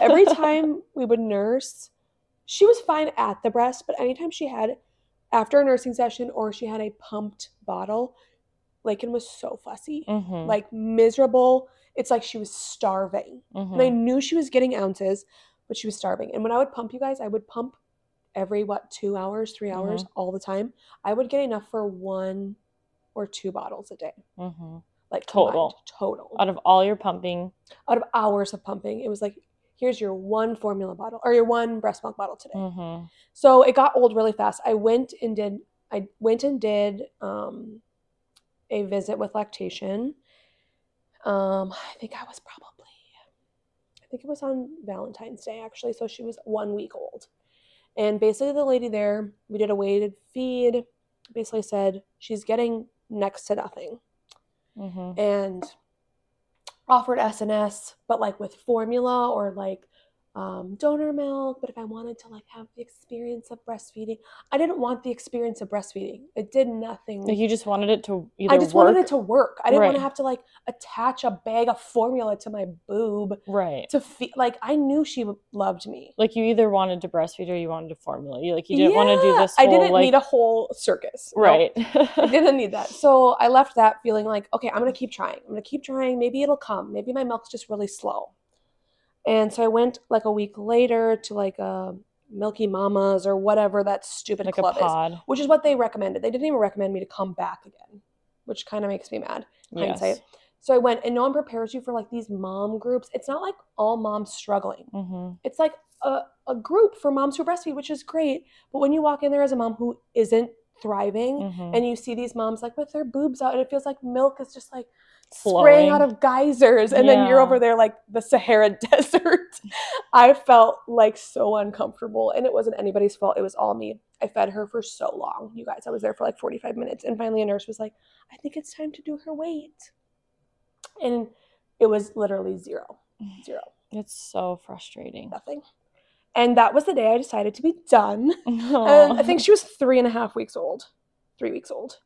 Every (laughs) time we would nurse, she was fine at the breast, but anytime she had, after a nursing session or she had a pumped bottle, Lakin was so fussy, Mhm. like miserable. It's like she was starving. Mhm. And I knew she was getting ounces, but she was starving. And when I would pump you guys, I would pump every what, two hours, three hours, all the time. I would get enough for one or two bottles a day. Mhm. Like Total. total. Out of all your pumping, Out of hours of pumping, it was like, here's your one formula bottle or your one breast milk bottle today. mhm. So it got old really fast. I went and did I went and did um a visit with lactation. Um I think I was probably I think it was on Valentine's Day actually, so she was 1 week old. And basically the lady there, we did a weighted feed, basically said she's getting next to nothing Mhm. and offered SNS, but like with formula or like um, donor milk. But if I wanted to like have the experience of breastfeeding, I didn't want the experience of breastfeeding. It did nothing. Like you just wanted it to either I just work, wanted it to work. I didn't want to have to like attach a bag of formula to my boob right. to feel like I knew she loved me. Like you either wanted to breastfeed or you wanted to formula. You like you didn't want to do Yeah, this. I whole, didn't like, need a whole circus. Right. (laughs) I didn't need that. So I left that feeling like, okay, I'm gonna keep trying. I'm gonna keep trying. Maybe it'll come. Maybe my milk's just really slow. And so I went like a week later to like a Milky Mamas or whatever that stupid like a club is, which is what they recommended. They didn't even recommend me to come back again, which kind of makes me mad. hindsight. Yes. So I went, and no one prepares you for like these mom groups. It's not like all moms struggling. Mm-hmm. It's like a, a group for moms who breastfeed, which is great. But when you walk in there as a mom who isn't thriving, Mhm. and you see these moms like with their boobs out, and it feels like milk is just like spraying out of geysers, and then you're over there like the Sahara (laughs) Desert. I felt like so uncomfortable, and it wasn't anybody's fault. It was all me. I fed her for so long, you guys. I was there for like 45 minutes, and finally a nurse was like, "I think it's time to do her weight," and it was literally zero, zero, It's so frustrating. nothing. And that was the day I decided to be done. (laughs) And I think she was three and a half weeks old. Three weeks old.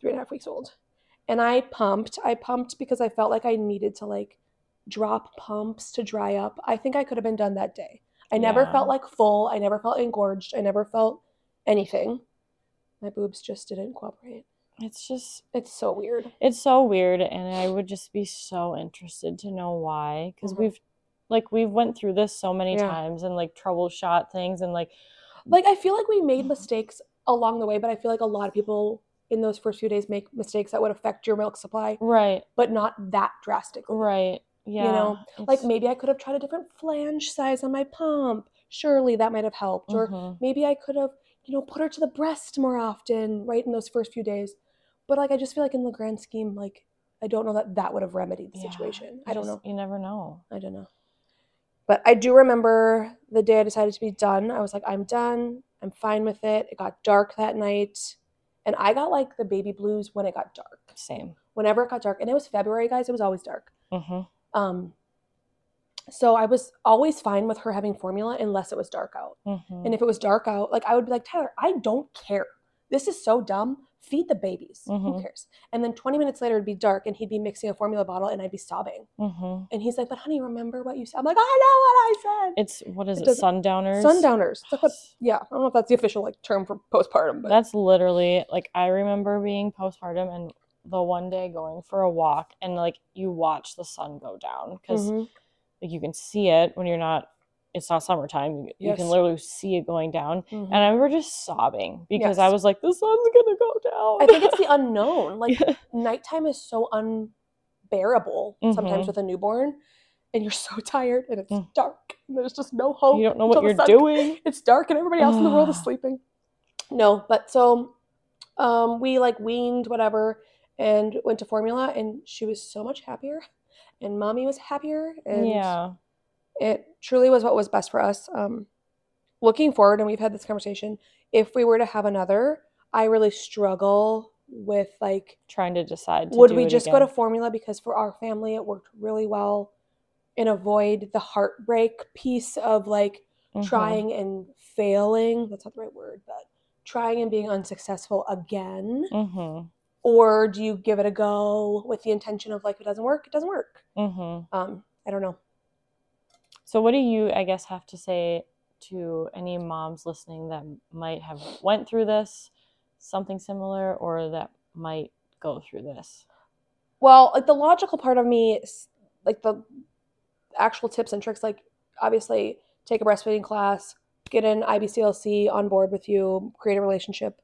Three and a half weeks old. And I pumped. I pumped because I felt like I needed to like drop pumps to dry up. I think I could have been done that day. I never Yeah. felt like full. I never felt engorged. I never felt anything. My boobs just didn't cooperate. it's just It's so weird. it's so weird and i would just be so interested to know why because Mhm. we've like we've went through this so many Yeah. times and like troubleshot things and like Like I feel like we Mm-hmm. made mistakes along the way, but I feel like a lot of people in those first few days make mistakes that would affect your milk supply, right but not that drastically. right yeah You know, like maybe I could have tried a different flange size on my pump. Surely that might have helped. Or Mhm. maybe I could have, you know, put her to the breast more often, right in those first few days. But like, I just feel like in the grand scheme, like, I don't know that that would have remedied the Yeah, situation. I don't just- know. you never know I don't know. But I do remember the day I decided to be done. I was like, I'm done. I'm fine with it. It got dark that night. And I got like the baby blues when it got dark. same Whenever it got dark. And it was February, guys. It was always dark. hmm Um, so I was always fine with her having formula unless it was dark out. hmm And if it was dark out, like I would be like, Tyler, I don't care. This is so dumb. Feed the babies. Who Mhm. cares? And then 20 minutes later, it'd be dark and he'd be mixing a formula bottle and I'd be sobbing. hmm And he's like, But honey, remember what you said? I'm like, I know what I said. it's what is It it, sundowners Sundowners. What, (sighs) yeah, I don't know if that's the official like term for postpartum, but That's literally like I remember being postpartum and the one day going for a walk and like you watch the sun go down because Mhm. like you can see it when you're not it's not summertime you, you can literally see it going down Mhm. and I remember just sobbing because I was like the sun's gonna go down I think it's the unknown. (laughs) Like Yeah. nighttime is so unbearable sometimes Mhm. with a newborn, and you're so tired and it's Mm. dark. And there's just no hope. you don't know what you're sun- doing (laughs) It's dark and everybody else in the world is (sighs) sleeping. No, but so um, we like weaned whatever and went to formula, and she was so much happier, and mommy was happier, and yeah it truly was what was best for us. Um, looking forward, and we've had this conversation. If we were to have another, I really struggle with like trying to decide to would we just go to formula because for our family it worked really well and avoid the heartbreak piece of like Mhm. trying and failing that's not the right word but trying and being unsuccessful again Mhm. or do you give it a go with the intention of like if it doesn't work, it doesn't work. Mm-hmm. Um, I don't know. So, what do you, I guess, have to say to any moms listening that might have went through this, something similar, or that might go through this? Well, like the logical part of me, like the actual tips and tricks, like obviously take a breastfeeding class, get an IBCLC on board with you, create a relationship,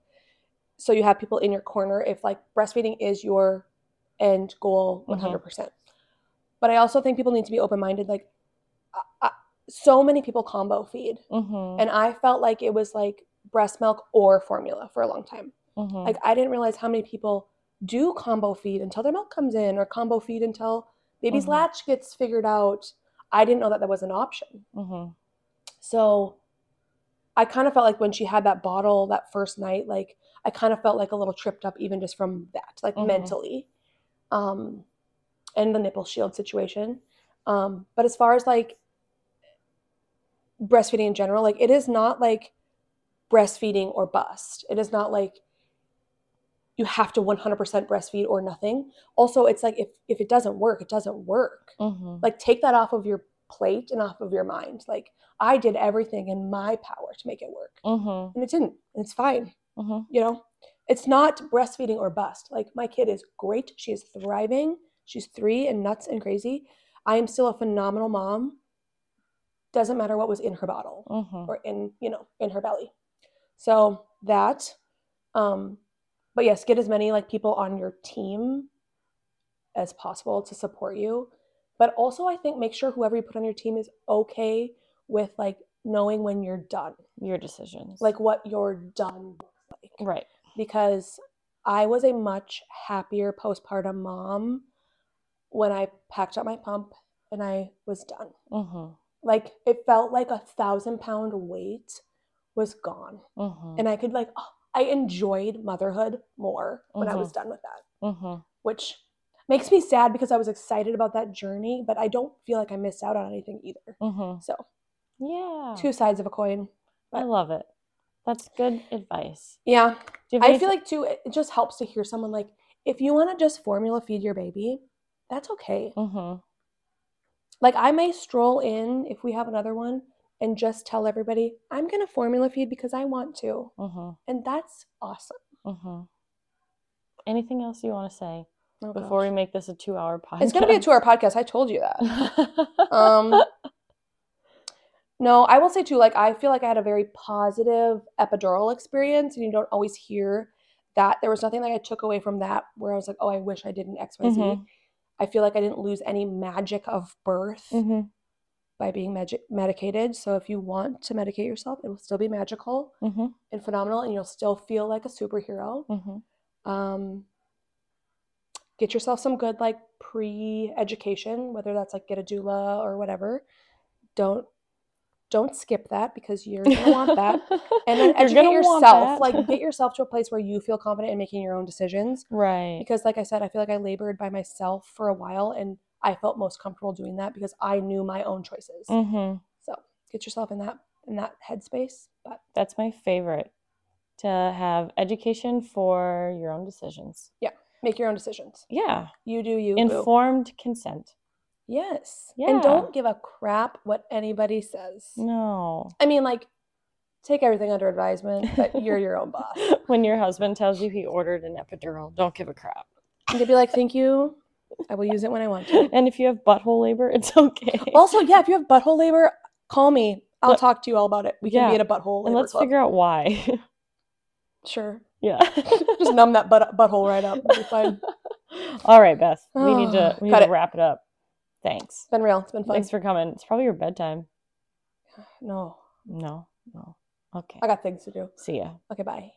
so you have people in your corner if like breastfeeding is your end goal mm-hmm. 100%. percent But I also think people need to be open minded. Like, I, so many people combo feed, Mm-hmm. and I felt like it was like breast milk or formula for a long time. mm-hmm. Like I didn't realize how many people do combo feed until their milk comes in or combo feed until baby's Mhm. latch gets figured out. I didn't know that that was an option. mm-hmm. So I kind of felt like when she had that bottle that first night, like I kind of felt like a little tripped up even just from that, like Mhm. mentally. Um and the nipple shield situation. Um, but as far as like breastfeeding in general, like it is not like breastfeeding or bust. It is not like you have to 100% breastfeed or nothing. Also, it's like if if it doesn't work, it doesn't work. Mm-hmm. Like take that off of your plate and off of your mind. Like I did everything in my power to make it work. Mm-hmm. And it didn't. And it's fine. Mm-hmm. You know? It's not breastfeeding or bust. Like my kid is great. She is thriving. She's 3 and nuts and crazy. I am still a phenomenal mom. Doesn't matter what was in her bottle Mm-hmm. or in you know in her belly so that um but yes get as many like people on your team as possible to support you but also i think make sure whoever you put on your team is okay with like knowing when you're done Your decisions. like what you're done looks like right. because i was a much happier postpartum mom when i packed up my pump and i was done Mm-hmm. like it felt like a thousand pound weight was gone Mm-hmm. and i could like oh, i enjoyed motherhood more when i was done with that Mm-hmm. which makes me sad because i was excited about that journey but i don't feel like i missed out on anything either Mm-hmm. so Yeah. two sides of a coin I love it. That's good advice. yeah Do you have i feel like too it it just helps to hear someone like if you want to just formula feed your baby that's okay Mhm. like i may stroll in if we have another one and just tell everybody i'm going to formula feed because i want to Mhm. and that's awesome Mhm. Anything else you want to say Oh, before we make this a two-hour podcast? it's going to be a two hour podcast i told you that (laughs) um no i will say too like i feel like i had a very positive epidural experience and you don't always hear that there was nothing that i took away from that where i was like oh i wish i did an xyz Mhm. I feel like i didn't lose any magic of birth Mhm. by being magi- medicated so if you want to medicate yourself it will still be magical Mhm. and phenomenal and you'll still feel like a superhero Mhm. um, get yourself some good like pre-education whether that's like get a doula or whatever don't don't skip that because you're gonna want that (laughs) and then educate yourself like (laughs) get yourself to a place where you feel confident in making your own decisions right. because like i said i feel like i labored by myself for a while and i felt most comfortable doing that because i knew my own choices Mhm. so get yourself in that in that headspace but That's my favorite. To have education for your own decisions. Yeah. Make your own decisions Yeah. you do you boo. Informed consent. Yes. Yeah. And don't give a crap what anybody says. No. I mean, like, take everything under advisement, but you're your own boss. (laughs) when your husband tells you he ordered an epidural, don't give a crap. And to be like, thank you. I will use it when I want to. (laughs) And if you have butthole labor, it's okay. Also, yeah, if you have butthole labor, call me. I'll But- talk to you all about it. We can Yeah. be at a butthole and let's club. figure out why. Sure. (laughs) yeah. Just numb that butt- butthole right up. It'll be fine. All right, Beth. We need to (sighs) we need cut to it. wrap it up. Thanks. It's been real. It's been fun. Thanks for coming. It's probably your bedtime. (sighs) No, No. No. Okay. I got things to do. See ya. Okay, bye.